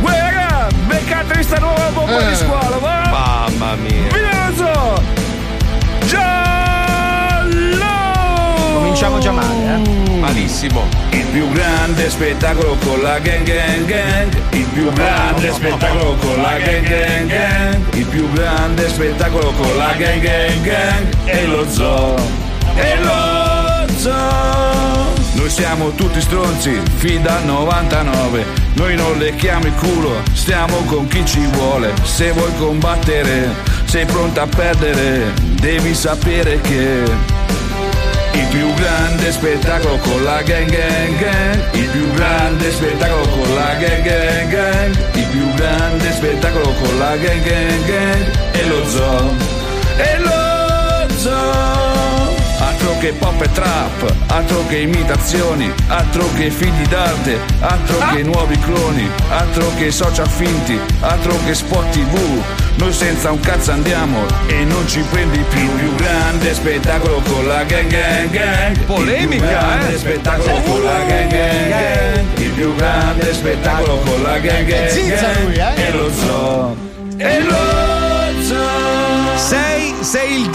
Uè raga, beccatevi sta nuova bomba Eh. di squalo, va! Mamma mia! Vienoso! Giallo! Cominciamo già male, eh. Malissimo. Il più grande spettacolo con la gang gang gang Il più grande spettacolo con la gang gang gang Il più grande spettacolo con la gang gang gang E lo zoo E lo zoo Noi siamo tutti stronzi, fin dal 99 Noi non lecchiamo il culo, stiamo con chi ci vuole. Se vuoi combattere, sei pronta a perdere. Devi sapere che il più grande spettacolo con la gang gang gang Il più grande spettacolo con la gang gang gang Il più grande spettacolo con la gang gang gang E lo zoo E lo zoo che pop e trap Altro che imitazioni Altro che figli d'arte Altro che nuovi cloni Altro che social finti Altro che spot tv noi senza un cazzo andiamo e non ci prendi più. Il più grande spettacolo con la gang gang gang. Polemica, Il più grande eh. spettacolo con la gang gang gang. Il più grande spettacolo con la gang gang gang. lui, eh. E lo zoo E lo zoo Sei, sei il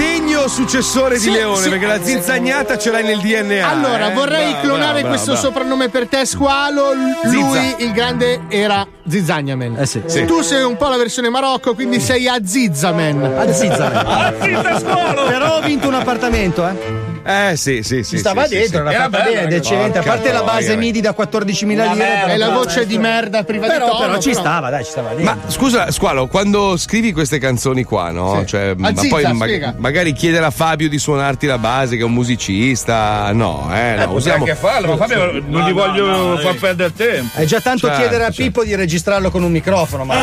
degno successore Sì, di Leone, sì. perché la zinzagnata ce l'hai nel DNA. Allora, eh. vorrei Brava, clonare brava, questo brava. soprannome per te, Squalo. L- Zizza. Lui, il grande, era Zizagnaman. Eh sì. Sì. Tu sei un po' la versione Marocco, quindi sei Azizzaman. Azizzaman. <laughs> Zitta squalo! Però ho vinto un appartamento, eh. Eh sì, sì, sì. Ci stava sì, dentro, sì, sì. era fatta bene, decente. A parte la base troia. MIDI da 14.000 lire. È la voce di merda priva di Però, tono. però ci stava, dai, ci stava dentro. Ma scusa, Squalo, quando scrivi queste canzoni qua, no? Sì. Cioè, ma poi ma- magari chiedere a Fabio di suonarti la base, che è un musicista. No, eh, no. potrei usiamo. anche farlo, ma Fabio non gli voglio far perdere tempo. È già tanto Certo, chiedere a certo. Pippo di registrarlo con un microfono, ma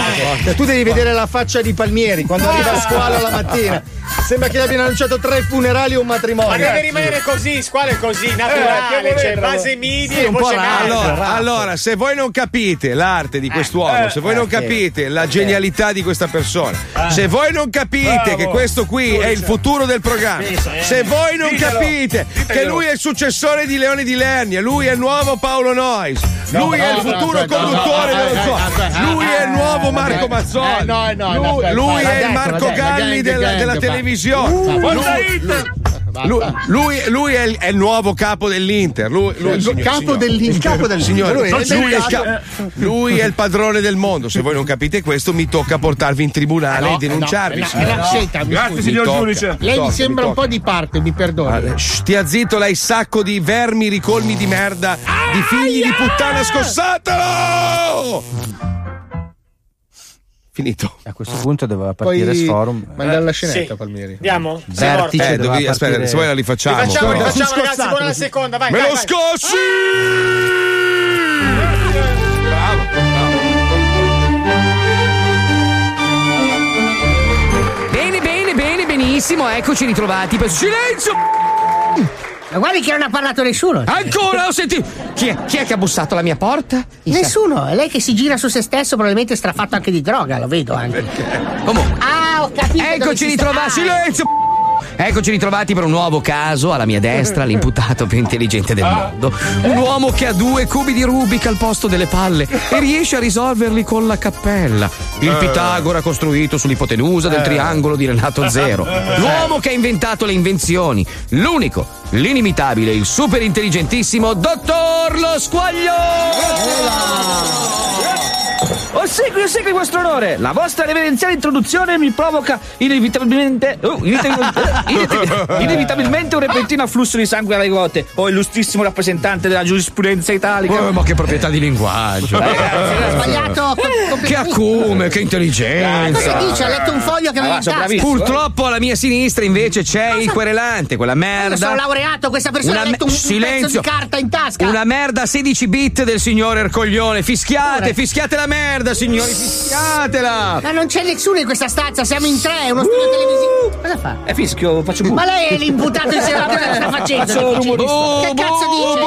cioè, tu devi vedere la faccia di Palmieri quando arriva a scuola la mattina. Sembra che gli abbiano annunciato tre funerali e un matrimonio. Ma deve rimanere così, squalo è così, naturale, volete? cioè base midi Sì, e un po' voce. Allora, allora, se voi non capite l'arte di quest'uomo, eh, se voi eh, non capite la genialità di questa persona, se voi non capite Bravo. che questo qui è il futuro del programma, Sì, sì. se voi non Diglielo, capite che lui è il successore di Leone di Lernia, lui è il nuovo Paolo Nois, No, lui è il futuro conduttore dello eh, zoo, lui eh, è il nuovo eh, Marco eh, Mazzoni, eh, no, lui, è il Marco Galli della, televisione. Lui- lui, lui- è, il, è il nuovo capo dell'Inter. Lui, lui- Il signor- capo signor- dell'Inter. Il capo del Signore, Lui, è c'è lui è il ca- lui è il padrone del mondo. Se voi non capite questo, mi tocca portarvi in tribunale Eh no, e denunciarvi. eh no, signore. eh no, senta, mi Grazie, scusi. signor Mi tocca. giudice. Lei mi tocca, sembra un tocca. po' di parte, mi perdoni. Ah, Stia zitto, lei sacco di vermi ricolmi di merda, di figli di puttana scossatelo! Finito. A questo punto doveva Poi partire Sforum. mandare la scenetta, Sì. Palmieri. Andiamo? Vertice. Eh, dovevi- aspetta, partire- se vuoi la rifacciamo. Rifacciamo, Scusa, rifacciamo fu ragazzi, buona la seconda, vai, Me vai, lo vai. scossi! Bravo, bravo. Bene, bene, bene, benissimo, eccoci ritrovati. per- Silenzio! Ma guardi che non ha parlato nessuno. Ancora, ho sentito. Chi è, chi è che ha bussato alla mia porta? Nessuno, è lei che si gira su se stesso, probabilmente strafatto anche di droga, lo vedo anche. Comunque. Ah, ho capito. Eccoci ritrovati. sta- Silenzio! Eccoci ritrovati per un nuovo caso. Alla mia destra, l'imputato più intelligente del mondo. Un uomo che ha due cubi di Rubik al posto delle palle e riesce a risolverli con la cappella. Il Pitagora costruito sull'ipotenusa del triangolo di Renato Zero. <laughs> L'uomo che ha inventato le invenzioni. L'unico, l'inimitabile, il super intelligentissimo Dottor Lo Squaglio! Ossequio, ossequio, vostro onore. La vostra reverenziale introduzione mi provoca inevitabilmente. oh, inevitabilmente, <laughs> inevitabilmente- un repentino afflusso di sangue alle gote. O illustrissimo rappresentante della giurisprudenza italica. Oh, ma che proprietà di linguaggio! Ha sbagliato. Che acume, che Cosa intelligenza! dice? Ha letto un foglio che aveva in tasca. Purtroppo alla mia sinistra invece c'è il querelante, quella Io merda. sono laureato, questa persona Una ha letto un, un pezzo silenzio. di carta in tasca. Una merda 16 bit del signor Ercoglione. Fischiate, fischiate la merda, signori, fischiatela! Ma non c'è nessuno in questa stanza, siamo in tre, è uno studio televisivo. Cosa fa? È fischio, faccio bu. Ma lei è l'imputato insieme a cosa sta facendo? Faccio rumorista. Che cazzo dice?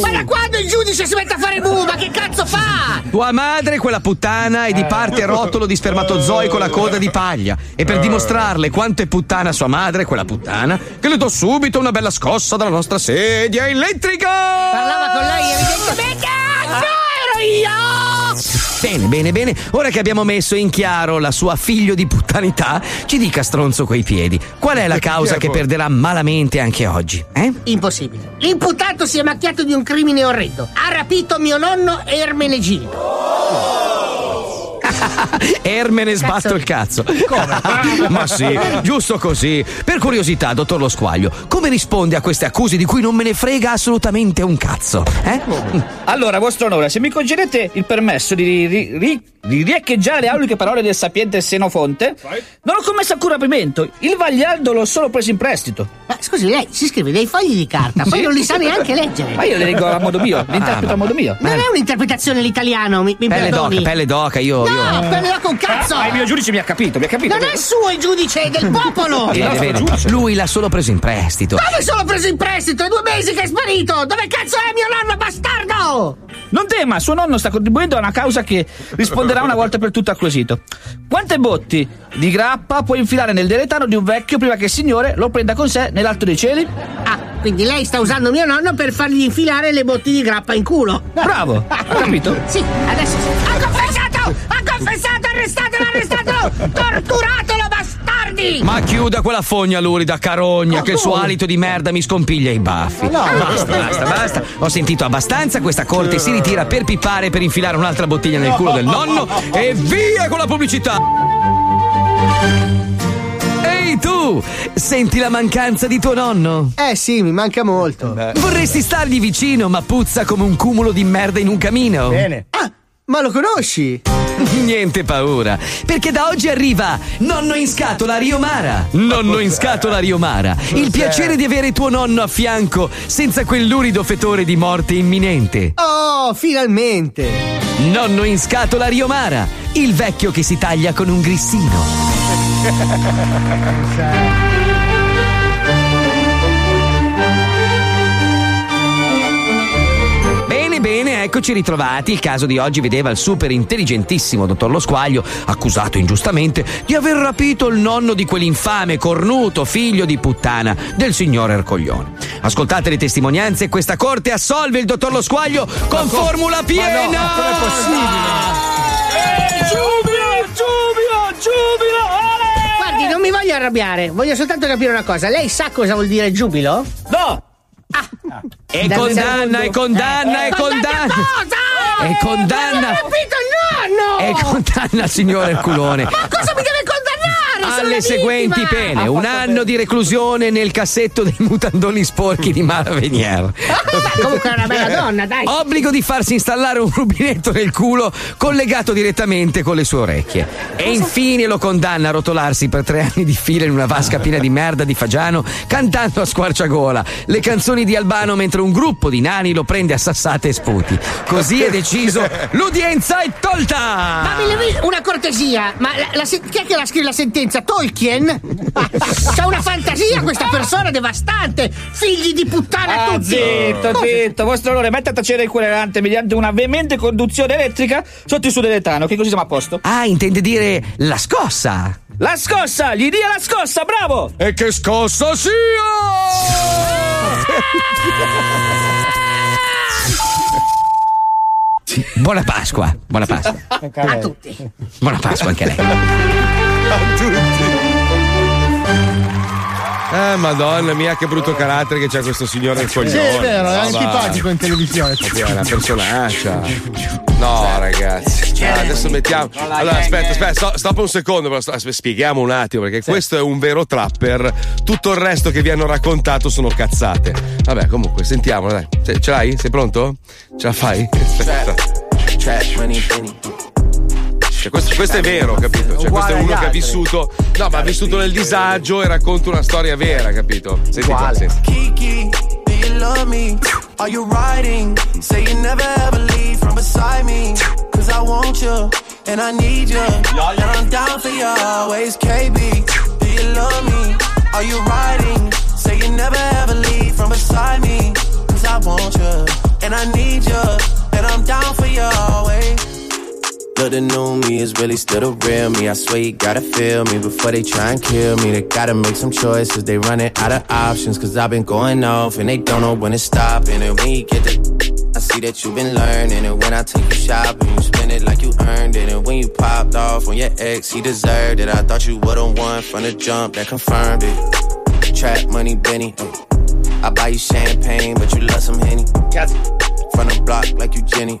Ma da quando il giudice si mette a fare bu? Ma che cazzo fa? Tua madre, quella puttana, è di parte rotolo di spermatozoi con la coda di paglia. E per dimostrarle quanto è puttana sua madre, quella puttana, che le do subito una bella scossa dalla nostra sedia elettrica! Parlava con lei evidentemente. Ero io! Bene, bene, bene. Ora che abbiamo messo in chiaro la sua figlio di puttanità, ci dica stronzo coi piedi. Qual è la causa che perderà malamente anche oggi? Eh? Impossibile. L'imputato si è macchiato di un crimine orrendo. Ha rapito mio nonno Ermenegildo. <laughs> Ermene sbatto Cazzo. il cazzo. <laughs> Ma sì, giusto così. Per curiosità, dottor Lo Squaglio, come risponde a queste accuse di cui non me ne frega assolutamente un cazzo? Eh? Allora, vostro onore, se mi concedete il permesso di, ri- ri- di riecheggiare le auliche parole del sapiente Senofonte, non ho commesso alcun rapimento. Il vagliardo l'ho solo preso in prestito. Ma scusi, lei si scrive dei fogli di carta, poi Sì. non li sa neanche leggere. Ma io le leggo a modo mio, li interpreto a modo mio. Non è un'interpretazione l'italiano, mi, mi Pelle perdoni. d'oca, pelle d'oca, io. io... No, pelle d'oca un cazzo! Ah, il mio giudice mi ha capito, mi ha capito. Non è suo il giudice, è del popolo! <laughs> Vede, vede, Lui l'ha solo preso in prestito. Dove sono preso in prestito? È due mesi che è sparito! Dove cazzo è mio nonno bastardo? Non tema, suo nonno sta contribuendo a una causa che risponderà una volta per tutte al quesito. Quante botti di grappa può infilare nel deletano di un vecchio prima che il signore lo prenda con sé nell'alto dei cieli? Ah, quindi lei sta usando mio nonno per fargli infilare le botti di grappa in culo. Bravo, ha capito? Sì, adesso sì. Ha confessato! Ha confessato! Arrestatelo, arrestatelo! Torturatelo, bastardi! Ma chiuda quella fogna lurida carogna che il suo alito di merda mi scompiglia i baffi. Basta, basta, basta. Ho sentito abbastanza, questa corte si ritira per pipare per infilare un'altra bottiglia nel culo del nonno e via con la pubblicità. Ehi Ehi tu! Senti la mancanza di tuo nonno? Eh sì, mi manca molto. Vorresti stargli vicino, ma puzza come un cumulo di merda in un camino. Bene. Ah, ma lo conosci? <laughs> Niente paura, perché da oggi arriva Nonno in scatola Riomara. Nonno in scatola Riomara. Il piacere di avere tuo nonno a fianco senza quel lurido fetore di morte imminente. Oh, finalmente! Nonno in scatola Riomara. Il vecchio che si taglia con un grissino. <laughs> <laughs> eccoci ritrovati. Il caso di oggi vedeva il super intelligentissimo dottor Lo Squaglio, accusato ingiustamente di aver rapito il nonno di quell'infame, cornuto figlio di puttana del signor Ercoglione. Ascoltate le testimonianze e questa corte assolve il dottor Lo Squaglio con formula piena! Ma no, com'è possibile? Giubilo, giubilo, giubilo! Guardi, non mi voglio arrabbiare, voglio soltanto capire una cosa. Lei sa cosa vuol dire giubilo? No! E Dal condanna, e condanna, Eh, e condanna! cosa? E condanna! Non ho capito il nonno! E condanna, signor Erculone! Ma cosa mi deve alle seguenti vittima! pene: un anno di reclusione nel cassetto dei mutandoni sporchi di Mara Venier. Comunque è una bella donna, dai. Obbligo di farsi installare un rubinetto nel culo collegato direttamente con le sue orecchie. E infine lo condanna a rotolarsi per tre anni di fila in una vasca piena di merda di Fagiano, cantando a squarciagola le canzoni di Albano mentre un gruppo di nani lo prende a sassate e sputi. Così è deciso, l'udienza è tolta! Ma una cortesia, ma la, la chi è che la scrive la sentenza? Tolkien? <laughs> C'ha una fantasia questa persona devastante! Figli di puttana Ah, tutti! zitto, zitto. Vostro onore, metta a tacere il querelante mediante una veemente conduzione elettrica sotto il suo deletano, che così siamo a posto. Ah, intende dire la scossa! La scossa! Gli dia la scossa, bravo! E che scossa sia! <laughs> Buona Pasqua, buona Pasqua. A tutti. Buona Pasqua anche a lei. Eh, madonna mia, che brutto carattere che c'ha questo signore del coglione. Sì, è vero, è antipatico in televisione. È una personaccia. No, ragazzi. Ah, adesso mettiamo. Allora, aspetta, aspetta, sto- stop un secondo, però sto- aspetta, spieghiamo un attimo, perché questo è un vero trapper. Tutto il resto che vi hanno raccontato sono cazzate. Vabbè, comunque, sentiamolo, dai. Ce, ce l'hai? Sei pronto? Ce la fai? Aspetta. Cioè, questo, questo è vero, capito? Cioè, questo è uno che ha vissuto. No, ma ha vissuto nel disagio e racconta una storia vera, capito? Senti qua, senti. Kiki, do you love me? Are you riding? Say you never ever leave from beside me. Cause I want you and I need you. And I'm down for you always. KB, do you love me? Are you riding? Say you never ever leave from beside me. Cause I want you and I need you. And I'm down for you always. Look, the new me is really still the real me. I swear you gotta feel me before they try and kill me. They gotta make some choices. They running out of options. Cause I've been going off and they don't know when to stop. And when you get the I see that you've been learning. And when I take you shopping, you spend it like you earned it. And when you popped off on your ex, he deserved it. I thought you would've won from the jump that confirmed it. Trap money, Benny. I buy you champagne, but you love some Henny. From the block like you Jenny.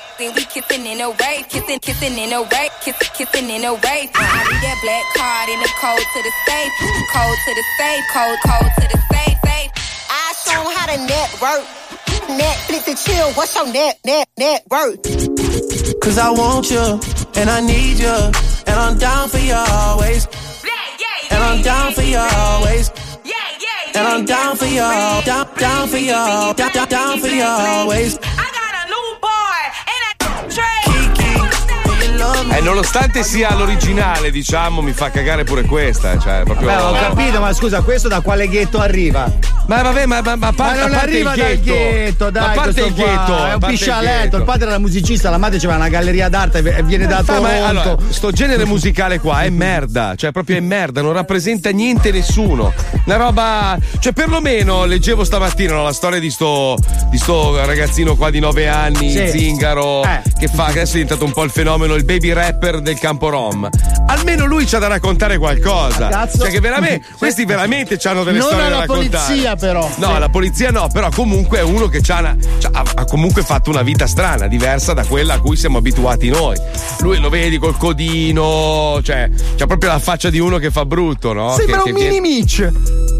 then we kissing in a rave, kissing, kissing in a rave, kissing, kissing in a rave. I need that black card in the code to the safe, code to the safe, code, code to the safe, safe. I show 'em how to network. Netflix and chill. What's your net, net, net worth? Cause I want you and I need you. And I'm down for you always. And I'm down for you always. And I'm down for you, down, down for you, down, down, down for you always. Me? Eh, non nonostante sia l'originale, diciamo, mi fa cagare pure questa. Cioè, proprio. Beh, ho capito, ma scusa, questo da quale ghetto arriva? Ma vabbè, ma, ma, ma a parte, Ma non arriva il dal ghetto, ghetto, dai, a parte il qua, ghetto, a è un il piscialetto, ghetto. il padre era musicista, la madre c'aveva una galleria d'arte e viene da Ah, Toronto. ma allora, sto genere musicale qua è merda, cioè proprio è merda, non rappresenta niente e nessuno. Una roba, cioè perlomeno leggevo stamattina no, la storia di sto, di sto ragazzino qua di 9 anni, Sì. zingaro, Eh. che fa, che adesso è diventato un po' il fenomeno, il baby rapper del campo rom. Almeno lui c'ha da raccontare qualcosa. Cazzo. Cioè che veramente, questi veramente hanno delle Non storie da alla raccontare. polizia, però. No, la polizia no, però comunque è uno che una- ha, ha comunque fatto una vita strana, diversa da quella a cui siamo abituati noi. Lui lo vedi col codino, cioè, c'ha proprio la faccia di uno che fa brutto, no? Sembra Che- un che mini Mitch.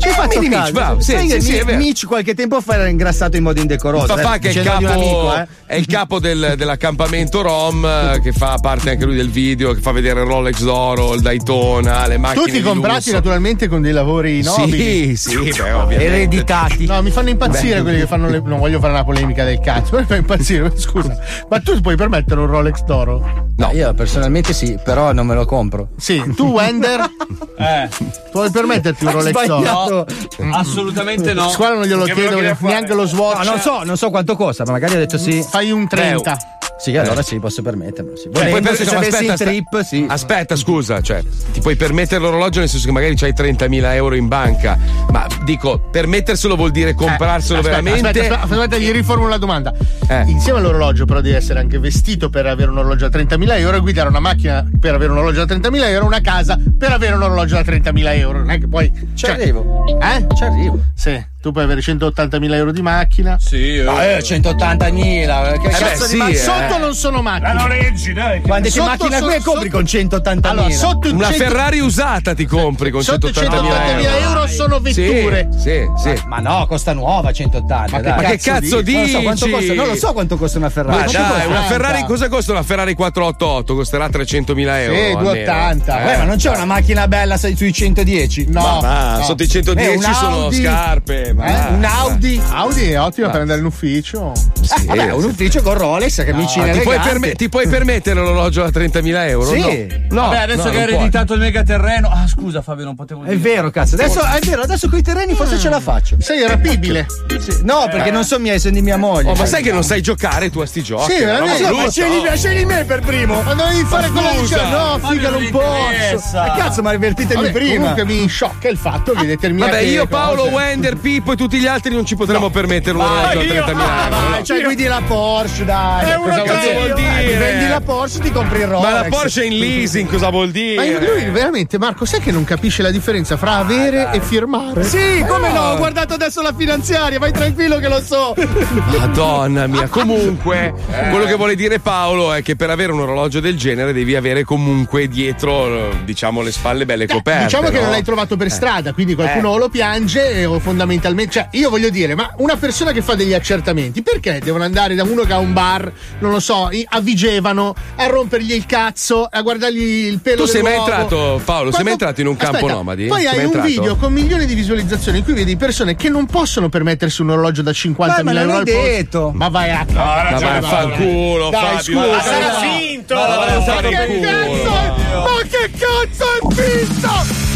Ci Eh, fatto mini Mitch, bravo, sì, Sai sì, sì, Mi-. Mitch qualche tempo fa era ingrassato in modo indecoroso. Il papà eh, che è il capo, amico, eh. è il capo del- dell'accampamento Rom, eh, che fa parte anche lui del video, che fa vedere il Rolex d'oro, il Daytona, le macchine. Tutti comprati lusso. naturalmente con dei lavori nobili. Sì, sì, beh, ovviamente. Ereditati. No, mi fanno impazzire Beh. quelli che fanno le. Non voglio fare una polemica del cazzo, <laughs> mi fa impazzire. Scusa, ma tu puoi permettere un Rolex d'oro? No, io personalmente sì, però non me lo compro. Sì, tu Wender <laughs> Eh, puoi permetterti un Rolex d'oro? no, assolutamente no. Squalo non glielo Che chiedo, fare? neanche lo swatch. No, non so, non so quanto costa, ma magari ha detto sì. Fai un 30. Sì, allora sì, posso permettermelo. Sì. Cioè, Volendo, per- se no, aspetta, aspetta. trip, sì. Aspetta, scusa, cioè, ti puoi permettere l'orologio nel senso che magari c'hai 30.000 euro in banca, ma dico, permetterselo vuol dire comprarselo Aspetta, veramente. Aspetta, aspetta, aspetta, gli riformulo la domanda. Eh. Insieme all'orologio, però, devi essere anche vestito per avere un orologio da 30.000 euro e guidare una macchina per avere un orologio da 30.000 euro, una casa per avere un orologio da 30.000 euro. Non è che poi. Ci cioè- arrivo. Eh? Ci arrivo. Sì, tu puoi avere 180.000 euro di macchina. Sì, eh. No, eh, 180.000. Che Eh cazzo beh, di sì, macchina? eh. Sotto non sono macchine. La noleggi, dai. Quante Sotto macchine sono- qui compri con 180.000? Allora, sotto Una 100 Ferrari usata ti compri con sotto 180.000 180.000 euro. euro sono Sì, vetture. Sì, sì. Ma no, costa nuova 180. Ma che- dai. Ma che cazzo Non lo so quanto dici? costa, non lo so quanto costa una Ferrari. Ma dai, costa? una Ferrari, cosa costa una Ferrari 488? Costerà 300.000 euro. Sì, almeno. 280. Eh. Beh, ma non c'è una macchina bella sui 110? No, Ma no. sotto i 110 Eh, un sono scarpe. Ma Eh, Un Audi? Audi è ottima per andare in ufficio. Eh, vabbè, un ufficio con Rolex, camicine ti, puoi eleganti. perme- ti puoi permettere l'orologio da 30.000 euro? Sì. No. No, Vabbè, adesso no, che hai non puoi. ereditato il megaterreno. Ah, scusa, Fabio, non potevo dire. È vero, cazzo. Adesso, è vero, adesso con i terreni forse ce la faccio. Sei rapibile. Sì. No, perché non sono miei, sono di mia moglie. Oh, ma sai che non sai giocare tu a sti giochi? Sì, roba veramente. Ma scegli, scegli me per primo. Ma dovevi fare scusa. dice no, Ma figa, non non posso. interessa. Ma cazzo, ma avvertitemi Vabbè, prima. Comunque mi sciocca il fatto che determinate Vabbè, io, Paolo, Wender, Pippo e tutti gli altri non ci potremmo permettere un orologio io- 30.000 Ah, euro. vai, cioè guidi la Porsche, dai. È Cosa cazzo vuol vuol dire? Eh, vendi la Porsche, ti compri il Rolex. Ma la Porsche è in leasing, cosa vuol Ma dire? lui veramente, Marco, sai che non capisce la differenza fra avere e firmare? Sì, come no? Ho guardato adesso la finanziaria, vai tranquillo che lo so. <laughs> Madonna mia, comunque, quello che vuole dire Paolo è che per avere un orologio del genere devi avere comunque dietro, eh, diciamo, le spalle belle coperte. Diciamo che no? non l'hai trovato per strada, quindi qualcuno Eh. lo piange eh, o fondamentalmente. Cioè, io voglio dire, ma una persona che fa degli accertamenti, perché devono andare da uno che ha un bar, non lo so, a Vigevano, a rompergli il cazzo, a guardargli il pelo Tu sei mai entrato, Paolo, sei mai entrato in un campo Aspetta, nomadi? Poi Sei hai un video con milioni di visualizzazioni in cui vedi persone che non possono permettersi un orologio da 50.000 Ma non euro al detto. Ma vai a Ma vai a fanculo, Dai, Fabio. scusa. Ma sarà no. finto! Ma Ma che cazzo? Ma che cazzo è finto?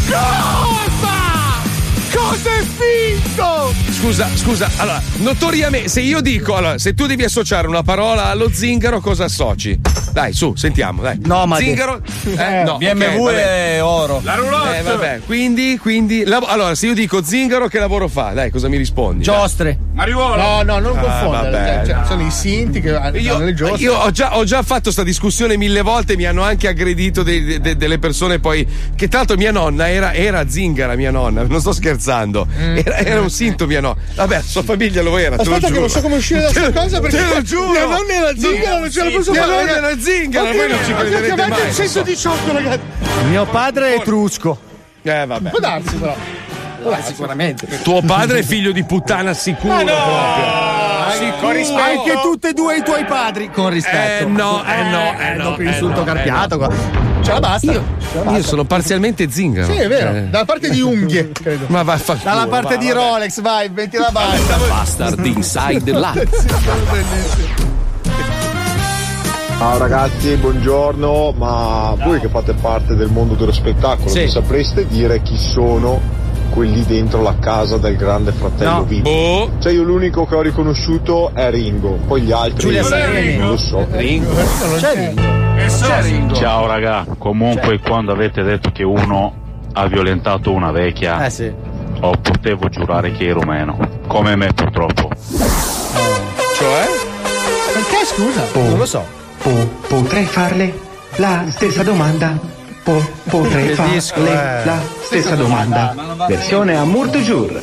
Cosa? Cosa è finto? Scusa, scusa, allora, notoriamente, se io dico, allora, se tu devi associare una parola allo zingaro, cosa associ? Dai, su, sentiamo, dai. Nomade. Zingaro? <laughs> Eh, no, BMW ok, vabbè. e oro. La roulotte. Eh, vabbè, quindi, quindi, lav- allora, se io dico zingaro, che lavoro fa? Dai, cosa mi rispondi? Giostre. Mariuolo. No, no, non Ah, confondere. vabbè, cioè, no. sono i sinti che hanno Io, le giostre. io ho, già, ho già fatto sta discussione mille volte, mi hanno anche aggredito dei- de- delle persone poi. Che tra l'altro mia nonna era, era zingara, mia nonna, non sto scherzando. Era, era un sinto mia nonna. Vabbè, sua famiglia lo era. te lo Aspetta che giuro. non so come uscire da questa cosa perché Te lo giuro. mia nonna era zingara, non ce la posso Mia fare. nonna era zingara, voi non ci crederete mai, so. 118, ragazzi. Mio padre è etrusco. Eh, vabbè. Può darsi, però. Sicuramente. Tuo padre è figlio di puttana sicuro. proprio. Sicuro. Anche tutti e due i tuoi padri. Con rispetto. Eh, no, eh, no, eh, no, dopo eh, insulto no, carpiato. eh, qua. Ce la basta. Io, io sono parzialmente zingaro. Sì, è vero. Eh. Dalla parte di unghie, <laughs> credo. Ma vaffanculo. Dalla parte va, di vabbè. Rolex, vai, metti la basta. Bastard Inside <laughs> Live. Ciao ragazzi, buongiorno, ma voi che fate parte del mondo dello spettacolo, Sì. sapreste dire chi sono quelli dentro la casa del grande fratello No. VIP? Boh. Cioè io l'unico che ho riconosciuto è Ringo, poi gli altri Giulia non lo so. Ringo. C'è Ringo. Ciao raga, comunque quando avete detto che uno ha violentato una vecchia, Eh sì. o potevo giurare che ero meno, come me purtroppo. Cioè? Perché scusa? Non lo so. potrei farle la stessa domanda. Po- potrei farle disco è? la stessa domanda. Versione a Murto Jur.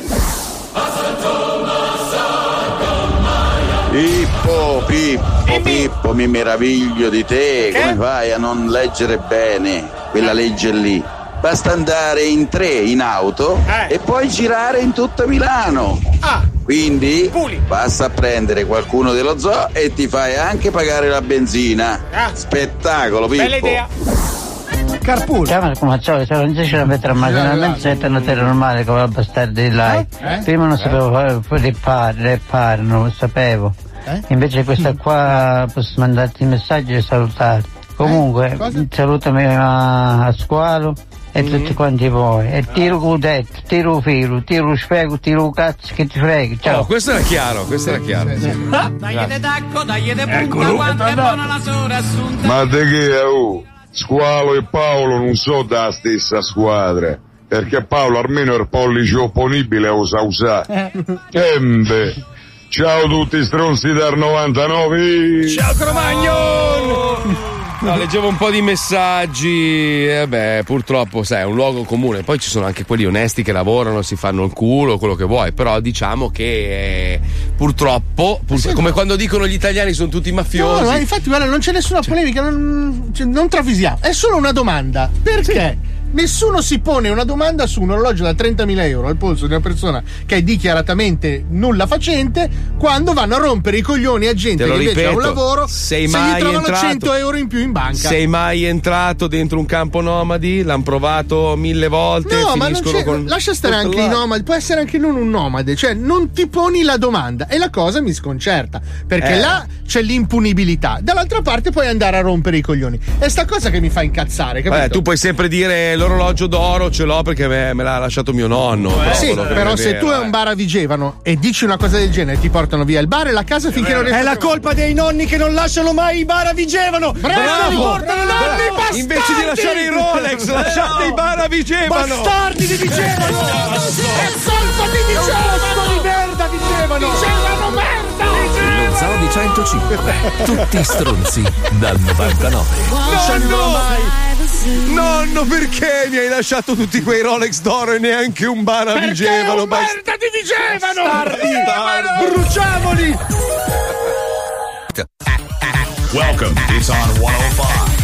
Pippo, Pippo, Pippo, mi meraviglio di te. Come fai a non leggere bene quella legge lì? Basta andare in tre in auto e poi girare in tutta Milano. Quindi basta prendere qualcuno dello zoo e ti fai anche pagare la benzina. Spettacolo, Pippo. Carpool. Ciao Marco Maccioli, se non ci la mettere marginalmente sento una terra normale come la bastardi di là. Eh? Prima non sapevo fare rippare, rippare, non lo sapevo. Invece questa qua posso mandarti messaggi e salutarti. Comunque, salutami a, a squalo e tutti quanti voi. E tiro cudetto, tiro filo, tiro spiego, tiro cazzo che ti freghi. Ciao. Oh, questo era chiaro, questo era chiaro. Dai de tacco, dai de punta, quanto è buona la sora assunta. Ma di che è? Oh? Squalo e Paolo non sono della stessa squadra. Perché Paolo almeno il pollice opponibile a usa usare. Embe. Ciao tutti stronzi del 99. Ciao Cromagnon! No, leggevo un po' di messaggi, e beh, purtroppo, sai, è un luogo comune. Poi ci sono anche quelli onesti che lavorano, si fanno il culo, quello che vuoi. Però diciamo che eh, purtroppo, pur- come quando dicono gli italiani sono tutti mafiosi. No, ma infatti, guarda, non c'è nessuna polemica, non, cioè, non travisiamo. È solo una domanda. Perché? Nessuno si pone una domanda su un orologio da 30.000 euro al polso di una persona che è dichiaratamente nulla facente quando vanno a rompere i coglioni a gente Te che invece ha un ripeto, lavoro sei se mai gli trovano entrato- 100 euro in più in banca. Sei mai entrato dentro un campo nomadi? L'hanno provato mille volte. No, ma non finiscono c'è, con. lascia stare anche là. i nomadi, può essere anche non un nomade, cioè non ti poni la domanda e la cosa mi sconcerta, perché Eh. là c'è l'impunibilità, dall'altra parte puoi andare a rompere i coglioni. È sta cosa che mi fa incazzare? Vabbè, tu puoi sempre dire l'orologio d'oro ce l'ho perché me, me l'ha lasciato mio nonno. sì, quello che però non se vero, tu hai eh. un bar a Vigevano e dici una cosa del genere, ti portano via il bar e la casa finché non riesci È la colpa dei nonni che non lasciano mai i bar a Vigevano! Bravo! li portano Bravo! nonni! Invece di lasciare i Rolex, lasciate i bar a Vigevano! Bastardi di Vigevano! È colpa di Vigevano! di merda Vigevano! Vigevano merda! Lo Zoo di 105. Tutti stronzi dal 99. Nonno! Nonno, perché mi hai lasciato tutti quei Rolex d'oro e neanche un bar a Vigevano? Bas- merda di Vigevano! Bastardi! Bruciamoli! Welcome. It's on 105.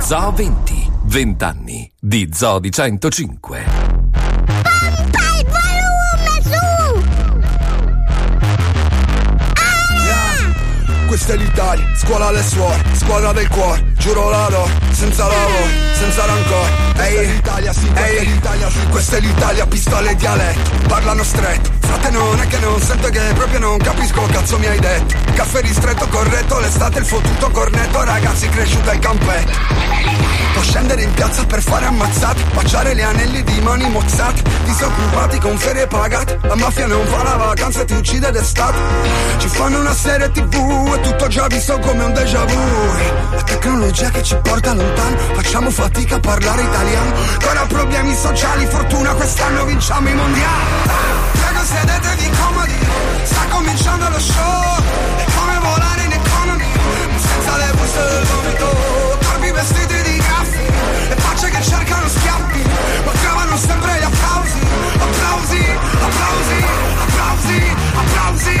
Zoo 20. 20 anni di Zoo di 105. Questa è l'Italia, scuola alle suore, squadra del cuore, giuro la do, senza lavoro, senza rancore. Ehi, l'Italia, sì, ehi, l'Italia, sì, questa è l'Italia, pistole e dialetto, parlano stretto. Frate non è che non sento che proprio non capisco cazzo mi hai detto. Caffè ristretto, corretto, l'estate il fottuto cornetto, ragazzi cresciuti al campetto. Può scendere in piazza per fare ammazzati, baciare gli anelli di mani mozzate, disoccupati con ferie pagate. La mafia non fa la vacanza e ti uccide d'estate. Ci fanno una serie tv tutto già visto come un déjà vu. La tecnologia che ci porta lontano, facciamo fatica a parlare italiano. Ancora problemi sociali, fortuna quest'anno vinciamo i mondiali. Prego sedetevi comodi, sta cominciando lo show. È come volare in economy, senza le buste del vomito. Corpi vestiti di graffi, e facce che cercano schiaffi, ma trovano sempre gli applausi. Applausi, applausi, applausi, applausi, applausi,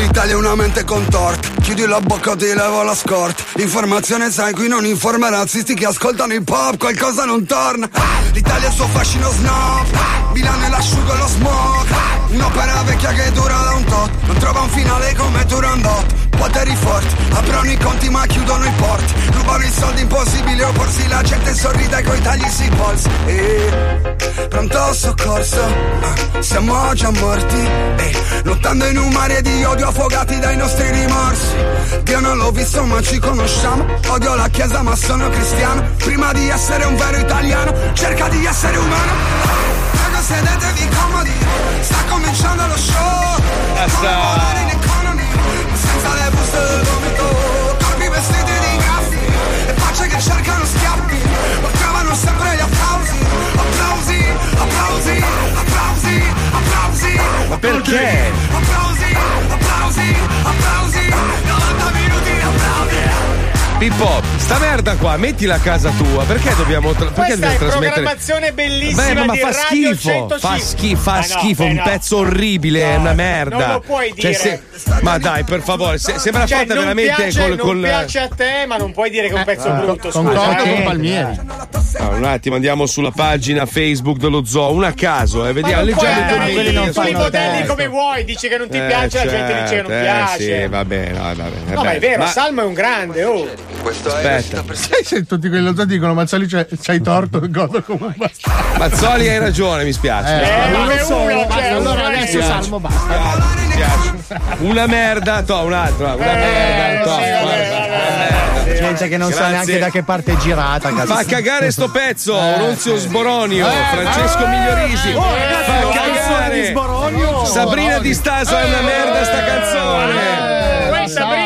Questa è l'Italia, una mente contorta. Chiudi la bocca, ti levo la scorta. Informazione sai, qui non informa razzisti che ascoltano il pop, qualcosa non torna. L'Italia ha il suo fascino snob. Milano è l'asciugo e lo smog. Un'opera vecchia che dura da un tot. Non trova un finale come Turandot. Poteri forti, aprono i conti ma chiudono i porti. Rubano i soldi, impossibile opporsi. La gente sorride coi tagli sui polsi. E pronto soccorso, ah, siamo già morti. E lottando in un mare di odio affogati dai nostri rimorsi. Dio non l'ho visto ma ci conosciamo. Odio la chiesa ma sono cristiano. Prima di essere un vero italiano, cerca di essere umano. Prego sedetevi comodi, sta cominciando lo show. Come volare buste del vomito. Corpi vestiti di graffi e facce che cercano schiaffi. Ma trovano sempre gli applausi, applausi, applausi, applausi, applausi. Ma perché? Applausi, applausi, applausi, 90 minuti di applausi. Pippo, sta merda qua, mettila a casa tua. Perché dobbiamo, tra- perché Questa dobbiamo è trasmettere? programmazione bellissima Beh, ma, ma di fa Radio schifo, 105. fa schifo, fa Ah, no, schifo, beh, un no. pezzo orribile, è una merda. non lo puoi Cioè, dire. se- ma dai, per favore, se- sembra Cioè, fatta non veramente piace, col. non col- piace a te, ma non puoi dire che è un pezzo Ah, brutto. Concordo scusa, con eh. Palmieri. Ah, un attimo, andiamo sulla pagina Facebook dello zoo, una a caso, eh, vediamo, Ma non puoi leggiamo i lì sui modelli come vuoi, dici che non ti Eh, piace, la gente dice che non certo, piace. Eh, sì, va bene, va bene. No, ma è vero, Salmo è un grande, oh. Aspetta. Sai se tutti quelli lo dicono Mazzoli c'hai, c'hai torto, godo come un bastardo. Mazzoli hai ragione, mi spiace. Eh, Mi uno spiace. solo, Mi cioè, allora adesso Mi Salmo basta. Mi piace. Una merda, to, un'altra, una merda, to, guarda. Gente che non sa Grazie. neanche da che parte è girata. cazzo. Fa cagare sto pezzo, Oronzio Sboronio, Eh, Francesco eh, Migliorisi. oh, ragazzi, Fa cagare. di Sboronio. Sabrina Di Staso è una merda sta canzone.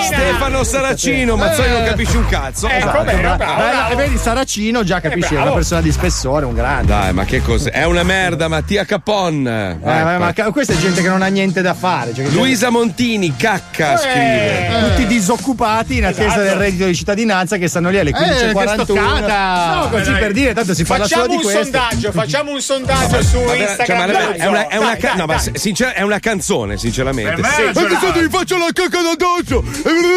Stefano Saracino, Mazzoli non capisce un cazzo. Esatto, Esatto. bravo, bravo. E vedi, Saracino già capisci, è una persona di spessore, un grande. Dai, ma che cos'è? È una merda, Mattia Capon. Eh, Vai, ma vai. questa è gente che non ha niente da fare. Cioè Luisa Montini, cacca, scrive. Tutti disoccupati in attesa Esatto. del reddito di cittadinanza che stanno lì alle Eh, 15.41. che stoccata! no, così Dai. per dire, tanto si parla solo Facciamo di un questo. sondaggio, facciamo un sondaggio su Instagram. cioè, ma Dai, è una, è una dai, ca- dai, no, ma sincer- è una canzone, sinceramente. Sì. se ti faccio la cacca addosso.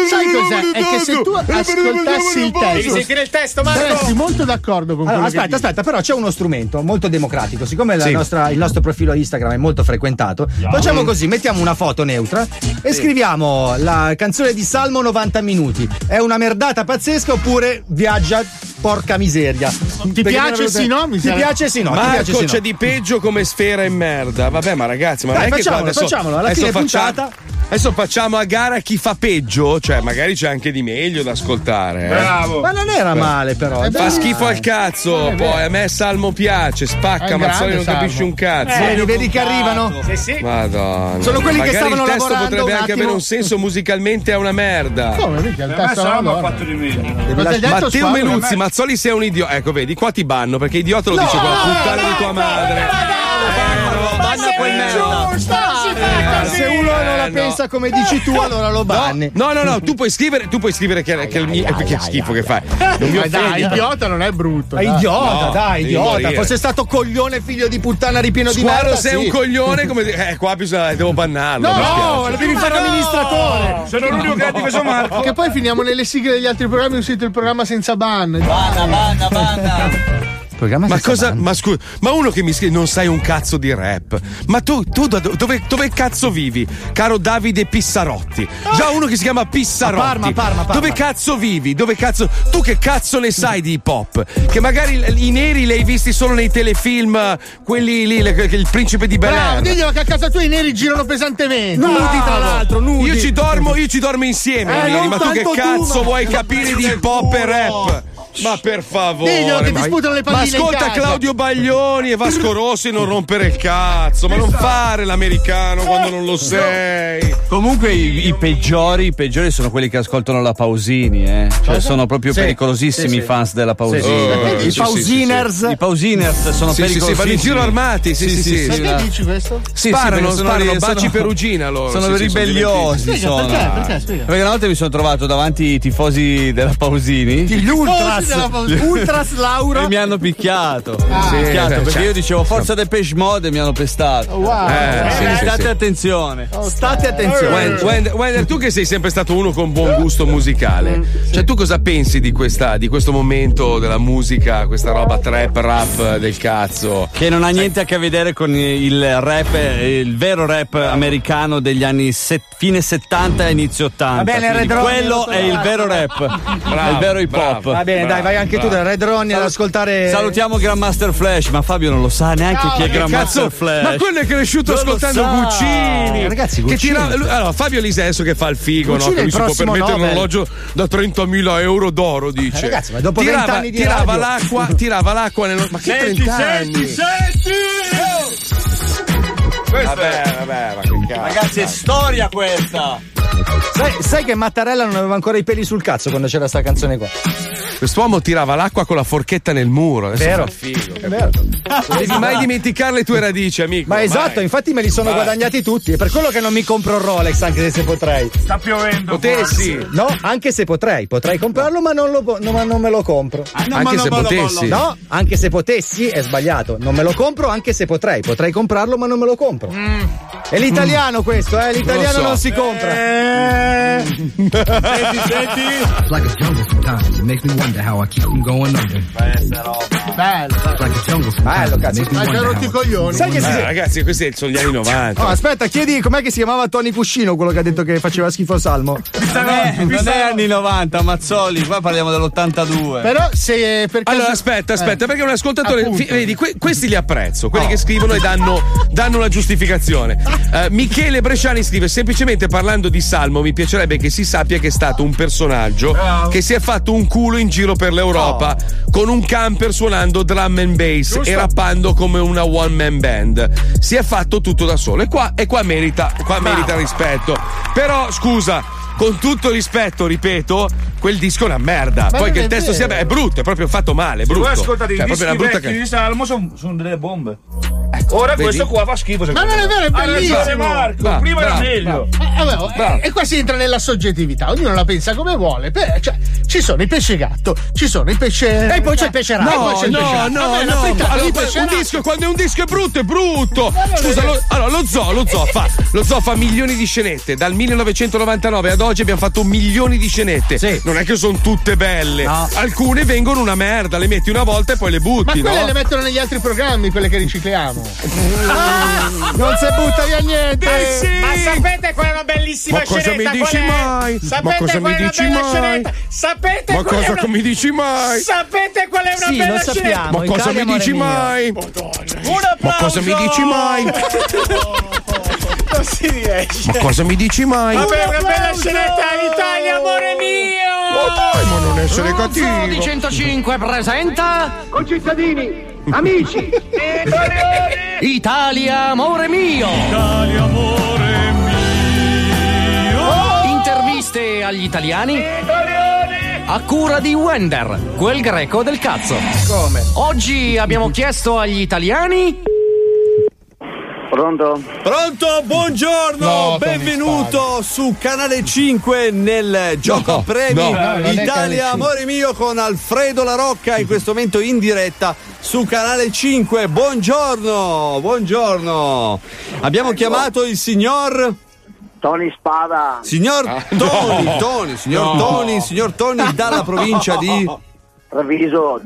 Sai cos'è? È che se tu ascoltassi il Devi testo. sentire il testo, Marco. Saresti molto d'accordo con Allora, quello aspetta, che aspetta, però c'è uno strumento molto democratico. Siccome la Sì. nostra- il nostro profilo Instagram è molto frequentato, facciamo così: mettiamo una foto neutra e scriviamo la canzone di Salmo 90 minuti. È una merdata pazzesca oppure viaggia porca miseria? Ti piace sì, no? Mi Ti piace sì, no? Ti piace Marco sì, no? c'è di peggio come sfera in merda. Vabbè, ma ragazzi, ma Dai, non è che qua facciamolo, adesso, facciamolo, alla adesso fine facciamo, puntata. adesso facciamo a gara chi fa peggio, cioè magari c'è anche di meglio da ascoltare. eh. Ma non era male, però. Fa Dai. schifo al cazzo, Eh, poi a me Salmo piace, spacca, un Mazzoli non grande capisci Salmo. un cazzo. Eh, vedi, vedi che arrivano? Sì, sì. Madonna. Sono quelli che Magari stavano il testo lavorando potrebbe anche avere un senso musicalmente è una merda. Come? Mica il testo Salmo ha fatto di meglio. Matteo? Meluzzi, Mazzoli sei un idiota. Ecco, vedi, qua ti banno perché idiota lo No, dice no, puttana di tua madre. Ma sei ingiusto, così. Se uno non la no. pensa come dici tu, allora lo banni. No, no, no, tu puoi scrivere, tu puoi scrivere che, che il mio. eh, Che schifo che fai. Non mi Ma dai, idiota non è brutto. Ma dai. idiota, No, dai, idiota. Fosse stato coglione, figlio di puttana ripieno di merda. sei sì. un coglione, come dire. Eh, qua bisogna, devo bannarlo. No, lo devi fare amministratore. Sono l'unico che ha difeso Marco. Che poi finiamo nelle sigle degli altri programmi e uscite il programma senza ban. Banna, banna, banna. Ma cosa? Ma scusa, ma uno che mi scrive non sai un cazzo di rap. Ma tu, tu da dove, dove cazzo vivi, caro Davide Pissarotti? Già uno che si chiama Pissarotti. A Parma, Parma, Parma. Dove cazzo vivi? Dove cazzo. Tu che cazzo ne sai di hip hop? Che magari i neri li hai visti solo nei telefilm, quelli lì, le- il principe di Bel Bravo, Air. diglielo che a casa tua i neri girano pesantemente. Nudi, tra l'altro, nudi. Io ci dormo, io ci dormo insieme, Eh, neri, ma tu che tanto tu, cazzo ma- vuoi capire di hip hop e rap? Ma per favore, Diglielo che ma, disputano le ma palline in ascolta. Claudio Baglioni e Vasco Rossi non rompere il cazzo, ma non fare l'americano quando non lo sei. Comunque i, i peggiori, i peggiori sono quelli che ascoltano la Pausini, eh. Cioè sono proprio Sì, pericolosissimi i sì. fans della Pausini. Sì, sì. I sì, Pausiners. I Pausiners sono Sì, sì, vanno in giro armati, sì, sì, sì. Perché la- dici questo? Sì, Sparano, sparano, baci sono- perugina loro, Sono sì, sì, sono ribelliosi. Spiega, perché? Perché? Spiega. Perché una volta mi sono trovato davanti i tifosi della Pausini. Gli ultras. Della Pausini. Ultras <laughs> Laura. E mi hanno picchiato. Ah. Sì, picchiato eh, perché cioè, io dicevo forza Depeche Mode e mi hanno pestato. Wow. Eh, sì, sì, State sì. attenzione. State attenzione. Wend- Wend- Wender, tu che sei sempre stato uno con buon gusto musicale, cioè tu cosa pensi di, questa, di questo momento della musica, questa roba trap, rap del cazzo? Che non ha niente a che vedere con il rap, eh, il vero rap americano degli anni set- fine 70 e inizio 80. Va bene, quello lo è il vero rap, è il vero hip hop. Va bene, dai, vai anche tu da Red Ronnie ad ascoltare. Salutiamo Grandmaster Flash, ma Fabio non lo sa neanche No, chi è Grandmaster Flash. Ma quello è cresciuto Non ascoltando. Guccini. Ragazzi, Che Guccini. tira- allora, Fabio Lise adesso che fa il figo, no? Guccini è che il lui si può prossimo permettere un Nobel. orologio da 30.000 euro d'oro, dice. Eh, ragazzi, ma dopo tirava, 20 anni di tirava radio. l'acqua, tirava l'acqua nello. Ma che 30 anni? Vabbè, vabbè, ma che cazzo. Ragazzi, è storia questa. Sai, sai che Mattarella non aveva ancora i peli sul cazzo quando c'era sta canzone qua? Quest'uomo tirava l'acqua con la forchetta nel muro. Adesso Vero. figo. È vero. Non devi mai dimenticare le tue radici, amico. Ma esatto, mai. infatti me li sono Vai. guadagnati tutti. È per quello che non mi compro il Rolex, anche se potrei. Sta piovendo. Potessi. No, anche se potrei. Potrei comprarlo, ma non, lo, no, ma non me lo compro. Anche se potessi. No, anche se potessi è sbagliato. Non me lo compro anche se potrei. Potrei comprarlo, ma non me lo compro. È l'italiano questo, eh? L'italiano Non non, so. si compra. Senti, senti. It's like a jungle sometimes. It makes me wonder how I keep from going under. Bello. It's like a jungle sometimes. Bello, cazzo. i coglioni. Sai che si- Eh, ragazzi, questi sono gli anni 90. Oh, aspetta, chiedi com'è che si chiamava Tony Cuscino, quello che ha detto che faceva schifo Salmo. Non è, non è anni 90, Mazzoli, qua parliamo dell'82. Però se per caso... Allora aspetta, aspetta, Eh, perché un ascoltatore, appunto. fi- vedi, que- questi li apprezzo, quelli che scrivono e danno, danno una giustificazione. Eh, Michele Bresciani scrive: semplicemente parlando di Salmo, mi piacerebbe che si sappia che è stato un personaggio che si è fatto un culo in giro per l'Europa con un camper suonando drum and bass e rappando come una one man band. Si è fatto tutto da solo. E qua, e qua merita, qua merita rispetto. Però, scusa. Con tutto rispetto, ripeto, quel disco è una merda. Ma Poi che il testo sia vero. è brutto, è proprio fatto male, è Se brutto. voi ascoltate i Cioè, dischi una brutta vecchi ca- di Salmo sono delle bombe. Ora Vedi? questo qua fa schifo. Ma non è vero, è Ha ragione bellissimo. Marco, Bravo, prima era bravo, meglio. Eh, vabbè, eh, e qua si entra nella soggettività, ognuno la pensa come vuole. Beh, cioè, ci sono i pesce gatto, ci sono i pesce. E poi c'è il pesce E poi No, c'è il no, pesce no, Vabbè, no. Allora, pesce un disco, quando è un disco è brutto, è brutto. Scusa, lo, allora, lo zoo, lo zoo fa, lo zoo fa milioni di scenette. Dal 1999 ad oggi abbiamo fatto milioni di scenette. Non è che sono tutte belle. Alcune vengono una merda, le metti una volta e poi le Ma butti, quelle no? le mettono negli altri programmi, quelle che ricicliamo. Non si butta via niente. Ma sapete qual è una bellissima Ma cosa mi dici mai? Sapete Ma cosa qual mi è una dici bella mai? scenetta? Sapete Ma qual è cosa una... mi dici mai? Sapete qual è una Sì, bella lo scenetta? sappiamo. Ma cosa mi dici mai? Ma cosa mi dici mai? <laughs> non si riesce. Ma cosa mi dici mai? Vabbè, una bella scenetta Italia, amore mio! Dai, ma non essere cattivo. di 105 presenta Concittadini, amici, Italia amore mio. Italia, amore mio. Interviste agli italiani a cura di Wender, quel greco del cazzo. Come? Oggi abbiamo chiesto agli italiani Pronto? Pronto, buongiorno, No, benvenuto su Canale 5 nel gioco No, premi no, Italia 5. Amore mio con Alfredo La Rocca in questo momento in diretta su Canale 5. Buongiorno, buongiorno. Abbiamo chiamato il signor Tony Spada. Signor Tony, Tony, signor No. Tony, signor Tony dalla provincia di Treviso.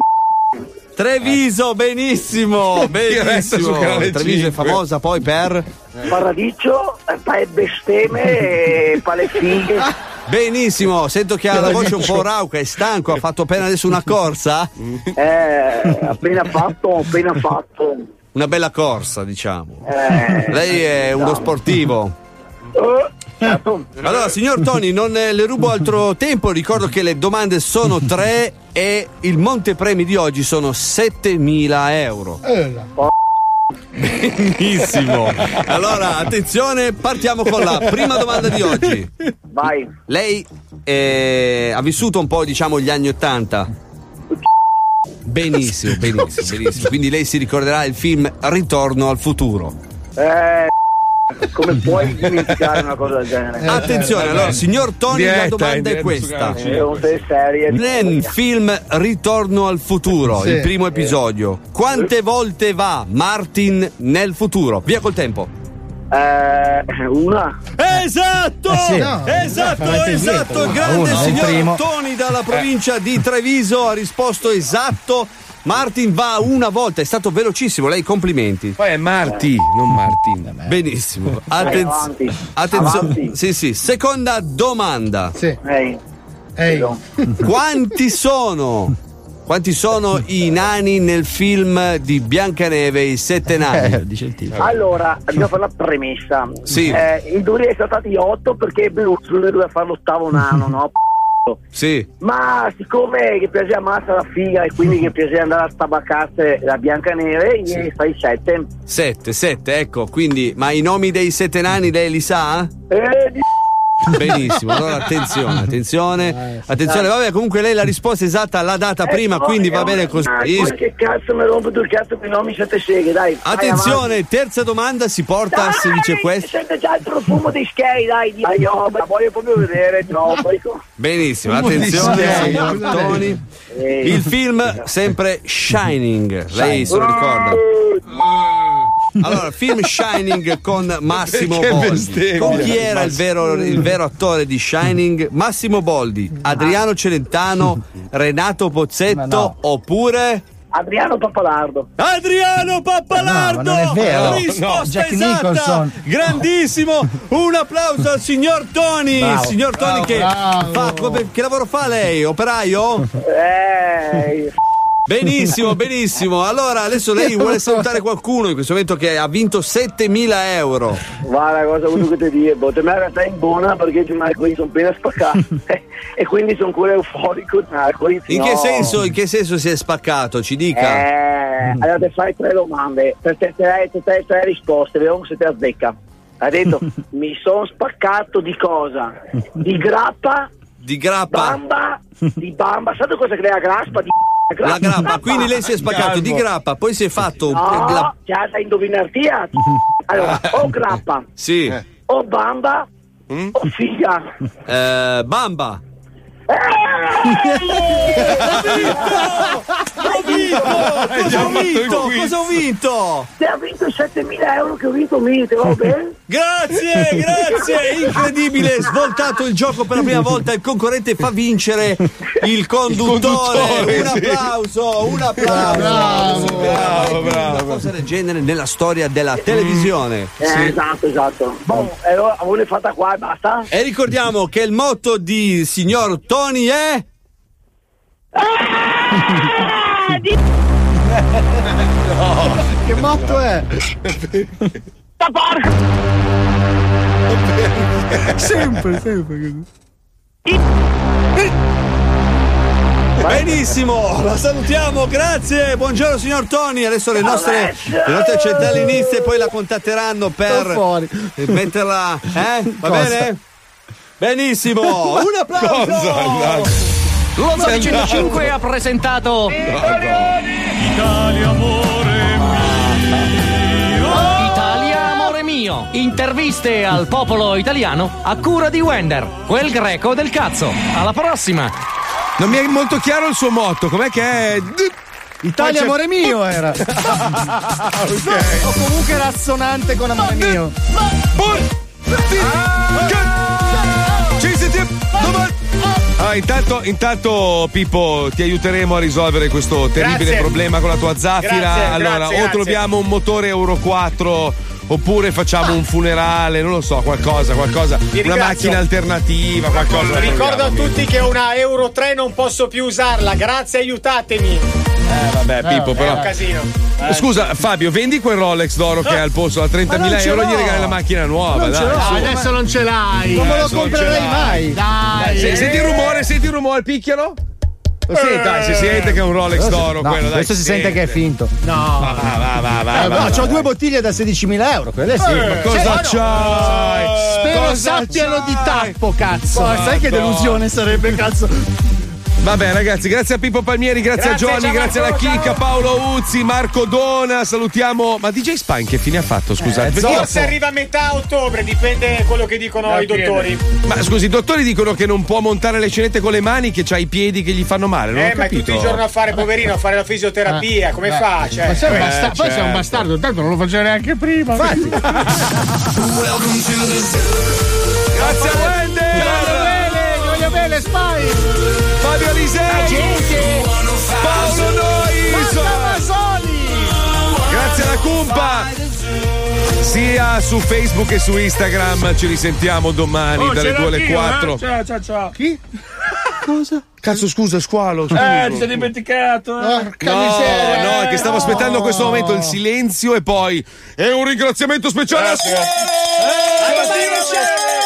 Treviso, benissimo, <laughs> su benissimo. Canale Treviso è 5. famosa poi per Paradiso, eh, pa- e bestemmie <laughs> pale fighe. Benissimo, sento che ha la voce un po' rauca, è stanco, ha fatto appena adesso una corsa? Eh, appena fatto, appena fatto. Una bella corsa, diciamo. Eh, Lei è uno sportivo. certo. Allora, signor Tony, non eh, le rubo altro tempo, ricordo che le domande sono tre e il montepremi di oggi sono 7.000 euro. Benissimo. <laughs> Allora, attenzione, partiamo con la prima domanda di oggi. Vai. Lei eh, ha vissuto un po', diciamo, gli anni Ottanta? Benissimo, benissimo, benissimo. Quindi lei si ricorderà il film Ritorno al futuro. Eh, come puoi dimenticare una cosa del genere? Attenzione, allora, signor Tony, la Diretta, domanda in è questa. Eh. Nel film Ritorno al futuro, Sì. il primo episodio, quante volte va Martin nel futuro? Via col tempo. Eh, una. Esatto! Eh sì. No, esatto, esatto! Il grande Uno, signor. Tony dalla provincia di Treviso ha risposto esatto. Martin va una volta, è stato velocissimo, lei complimenti. Poi è Marti, non Martin. Benissimo. Vai Attenz- avanti. attenzione. Avanti. Sì, sì. Seconda domanda. Sì. Ehi. <laughs> Quanti sono? Quanti sono i nani nel film di Biancaneve, i sette nani? dice il titolo. Allora, dobbiamo fare la premessa. Sì. Eh, in teoria sono stati otto perché Bruce doveva fare l'ottavo nano, <laughs> no? Sì. Ma siccome che piace ammazza la figa e quindi che piace andare a stabaccarsi la Biancaneve, gli fai sette. Sette, sette, ecco. Quindi, ma i nomi dei sette nani lei li sa? Eh, di- Benissimo, allora attenzione, attenzione, attenzione, vabbè comunque lei la risposta esatta l'ha data prima, quindi va bene così. Poi che cazzo mi rompo tu il cazzo i nomi sette seghe, dai. Attenzione, terza domanda si porta, si dice questo. Sente già il profumo dei skei, dai. dai oh, la voglio proprio vedere troppo. Benissimo, di attenzione, Tony. Il film sempre Shining, lei se lo ricorda. <laughs> Allora, film Shining con Massimo Perché Boldi. bestemmia? Con chi era il vero, il vero attore di Shining? Massimo Boldi, Adriano Celentano, Renato Pozzetto oppure Adriano Pappalardo. Adriano Pappalardo! No, ma non è vero. Risposta No, esatta! Nicholson. Grandissimo! Un applauso al signor Tony! Bravo. signor Tony Bravo, che bravo. fa come- che lavoro fa lei? Operaio? Eh, Benissimo, <laughs> benissimo. Allora, adesso lei vuole salutare qualcuno in questo momento che ha vinto 7000 euro. guarda cosa voglio che ti dire, boh, te me la stai in buona perché qui sono appena spaccato e quindi sono ancora euforico. In no. che senso, in che senso si è spaccato? Ci dica. Eh, allora ti fai tre domande, per te, tre, tre, tre, tre risposte, vediamo se te azzecca. Ha detto, <laughs> mi sono spaccato di cosa? Di grappa, Di grappa. bamba, di bamba, sai cosa crea grappa? Di La grappa, quindi lei si è spaccato di grappa, poi si è fatto un- No, la- già da indovinarti. ah. <laughs> Allora, o grappa, Sì. o bamba, Mm? o figa. Eh, bamba. <laughs> Ho vinto! Cosa ho vinto? Cosa ho vinto? Ti ha vinto 7000 euro che ho vinto Mite, va <laughs> bene? Grazie, grazie, incredibile, svoltato il gioco per la prima volta, il concorrente fa vincere il conduttore. conduttore, un sì. applauso, un applauso. Bravo, bravo, bravo. Una cosa del genere nella storia della televisione. Eh, Esatto, esatto. Boh, e allora avete fatta qua e basta? E ricordiamo che il motto di signor Tony è <laughs> <laughs> <laughs> Che motto è? sempre, sempre. Benissimo, la salutiamo, grazie. Buongiorno signor Tony. Adesso le nostre, le nostre centrali inizie poi la contatteranno per metterla. Eh? Va Cosa? bene? Benissimo, un applauso. Lo 905 ha presentato Italia amore Interviste al popolo italiano a cura di Wender, quel greco del cazzo. Alla prossima. Non mi è molto chiaro il suo motto, com'è che è? Italia c'è- amore mio era. <laughs> O comunque era assonante con amore mio. Ci sentiamo domani. Ah, intanto, intanto, Pippo, ti aiuteremo a risolvere questo terribile Grazie. problema con la tua zaffira. Grazie, allora, grazie, o grazie. troviamo un motore Euro 4 oppure facciamo un funerale, non lo so, qualcosa, qualcosa. Una macchina alternativa, qualcosa. Ricordo a tutti che una Euro 3 non posso più usarla, grazie, aiutatemi. Eh, vabbè, Pippo, È però. un casino. Eh. Scusa, Fabio, vendi quel Rolex d'oro che è al posto da 30.000 Ma non ce euro e gli regali la macchina nuova. Non dai, ce l'ho. su. Adesso non ce l'hai. Non me lo ce comprerei l'hai. mai. Dai. Se- senti il rumore, senti il rumore, picchialo. Lo senti, dai, si sente che è un Rolex d'oro No, quello, dai. questo si sente che è finto. No. Va, va, va, va, Eh, va, no, c'ho due bottiglie da 16.000 euro, quelle sì. Eh, Ma cosa sì, c'hai? Spero Cosa sappiano c'hai? di tappo, cazzo. Ma sai che delusione sarebbe, cazzo? Vabbè, ragazzi, grazie a Pippo Palmieri, grazie, Grazie, a Johnny, ciao, grazie alla Marco, Chicca. Paolo Uzzi, Marco Dona. Salutiamo. Ma DJ Spine che fine ha fatto? Scusate. Eh, Forse arriva a metà ottobre, dipende quello che dicono i dottori. Ma scusi, i dottori dicono che non può montare le scenette con le mani, che ha i piedi che gli fanno male. Non Eh, ho ma è capito. tutto il giorno a fare, poverino, a fare la fisioterapia, come Eh, fa? Cioè, ma sei un eh, basta- poi sei un certo. bastardo, tanto non lo faceva neanche prima. Grazie a Wender! Voglio bene, voglio bene, Spy! Fabio Alisei! Paolo Nois! Grazie alla Cumpa! Sia su Facebook che su Instagram ci risentiamo domani Oh, dalle ce 2 alle l'anch'io, 4. eh? Ciao, ciao, ciao. Chi? Cosa? Cazzo, scusa, squalo. Eh, scusa. ti sei dimenticato. Eh. No, no, è che stavo aspettando questo momento, il silenzio e poi. E un ringraziamento speciale a Grazie. Suolo! A domani, ciao!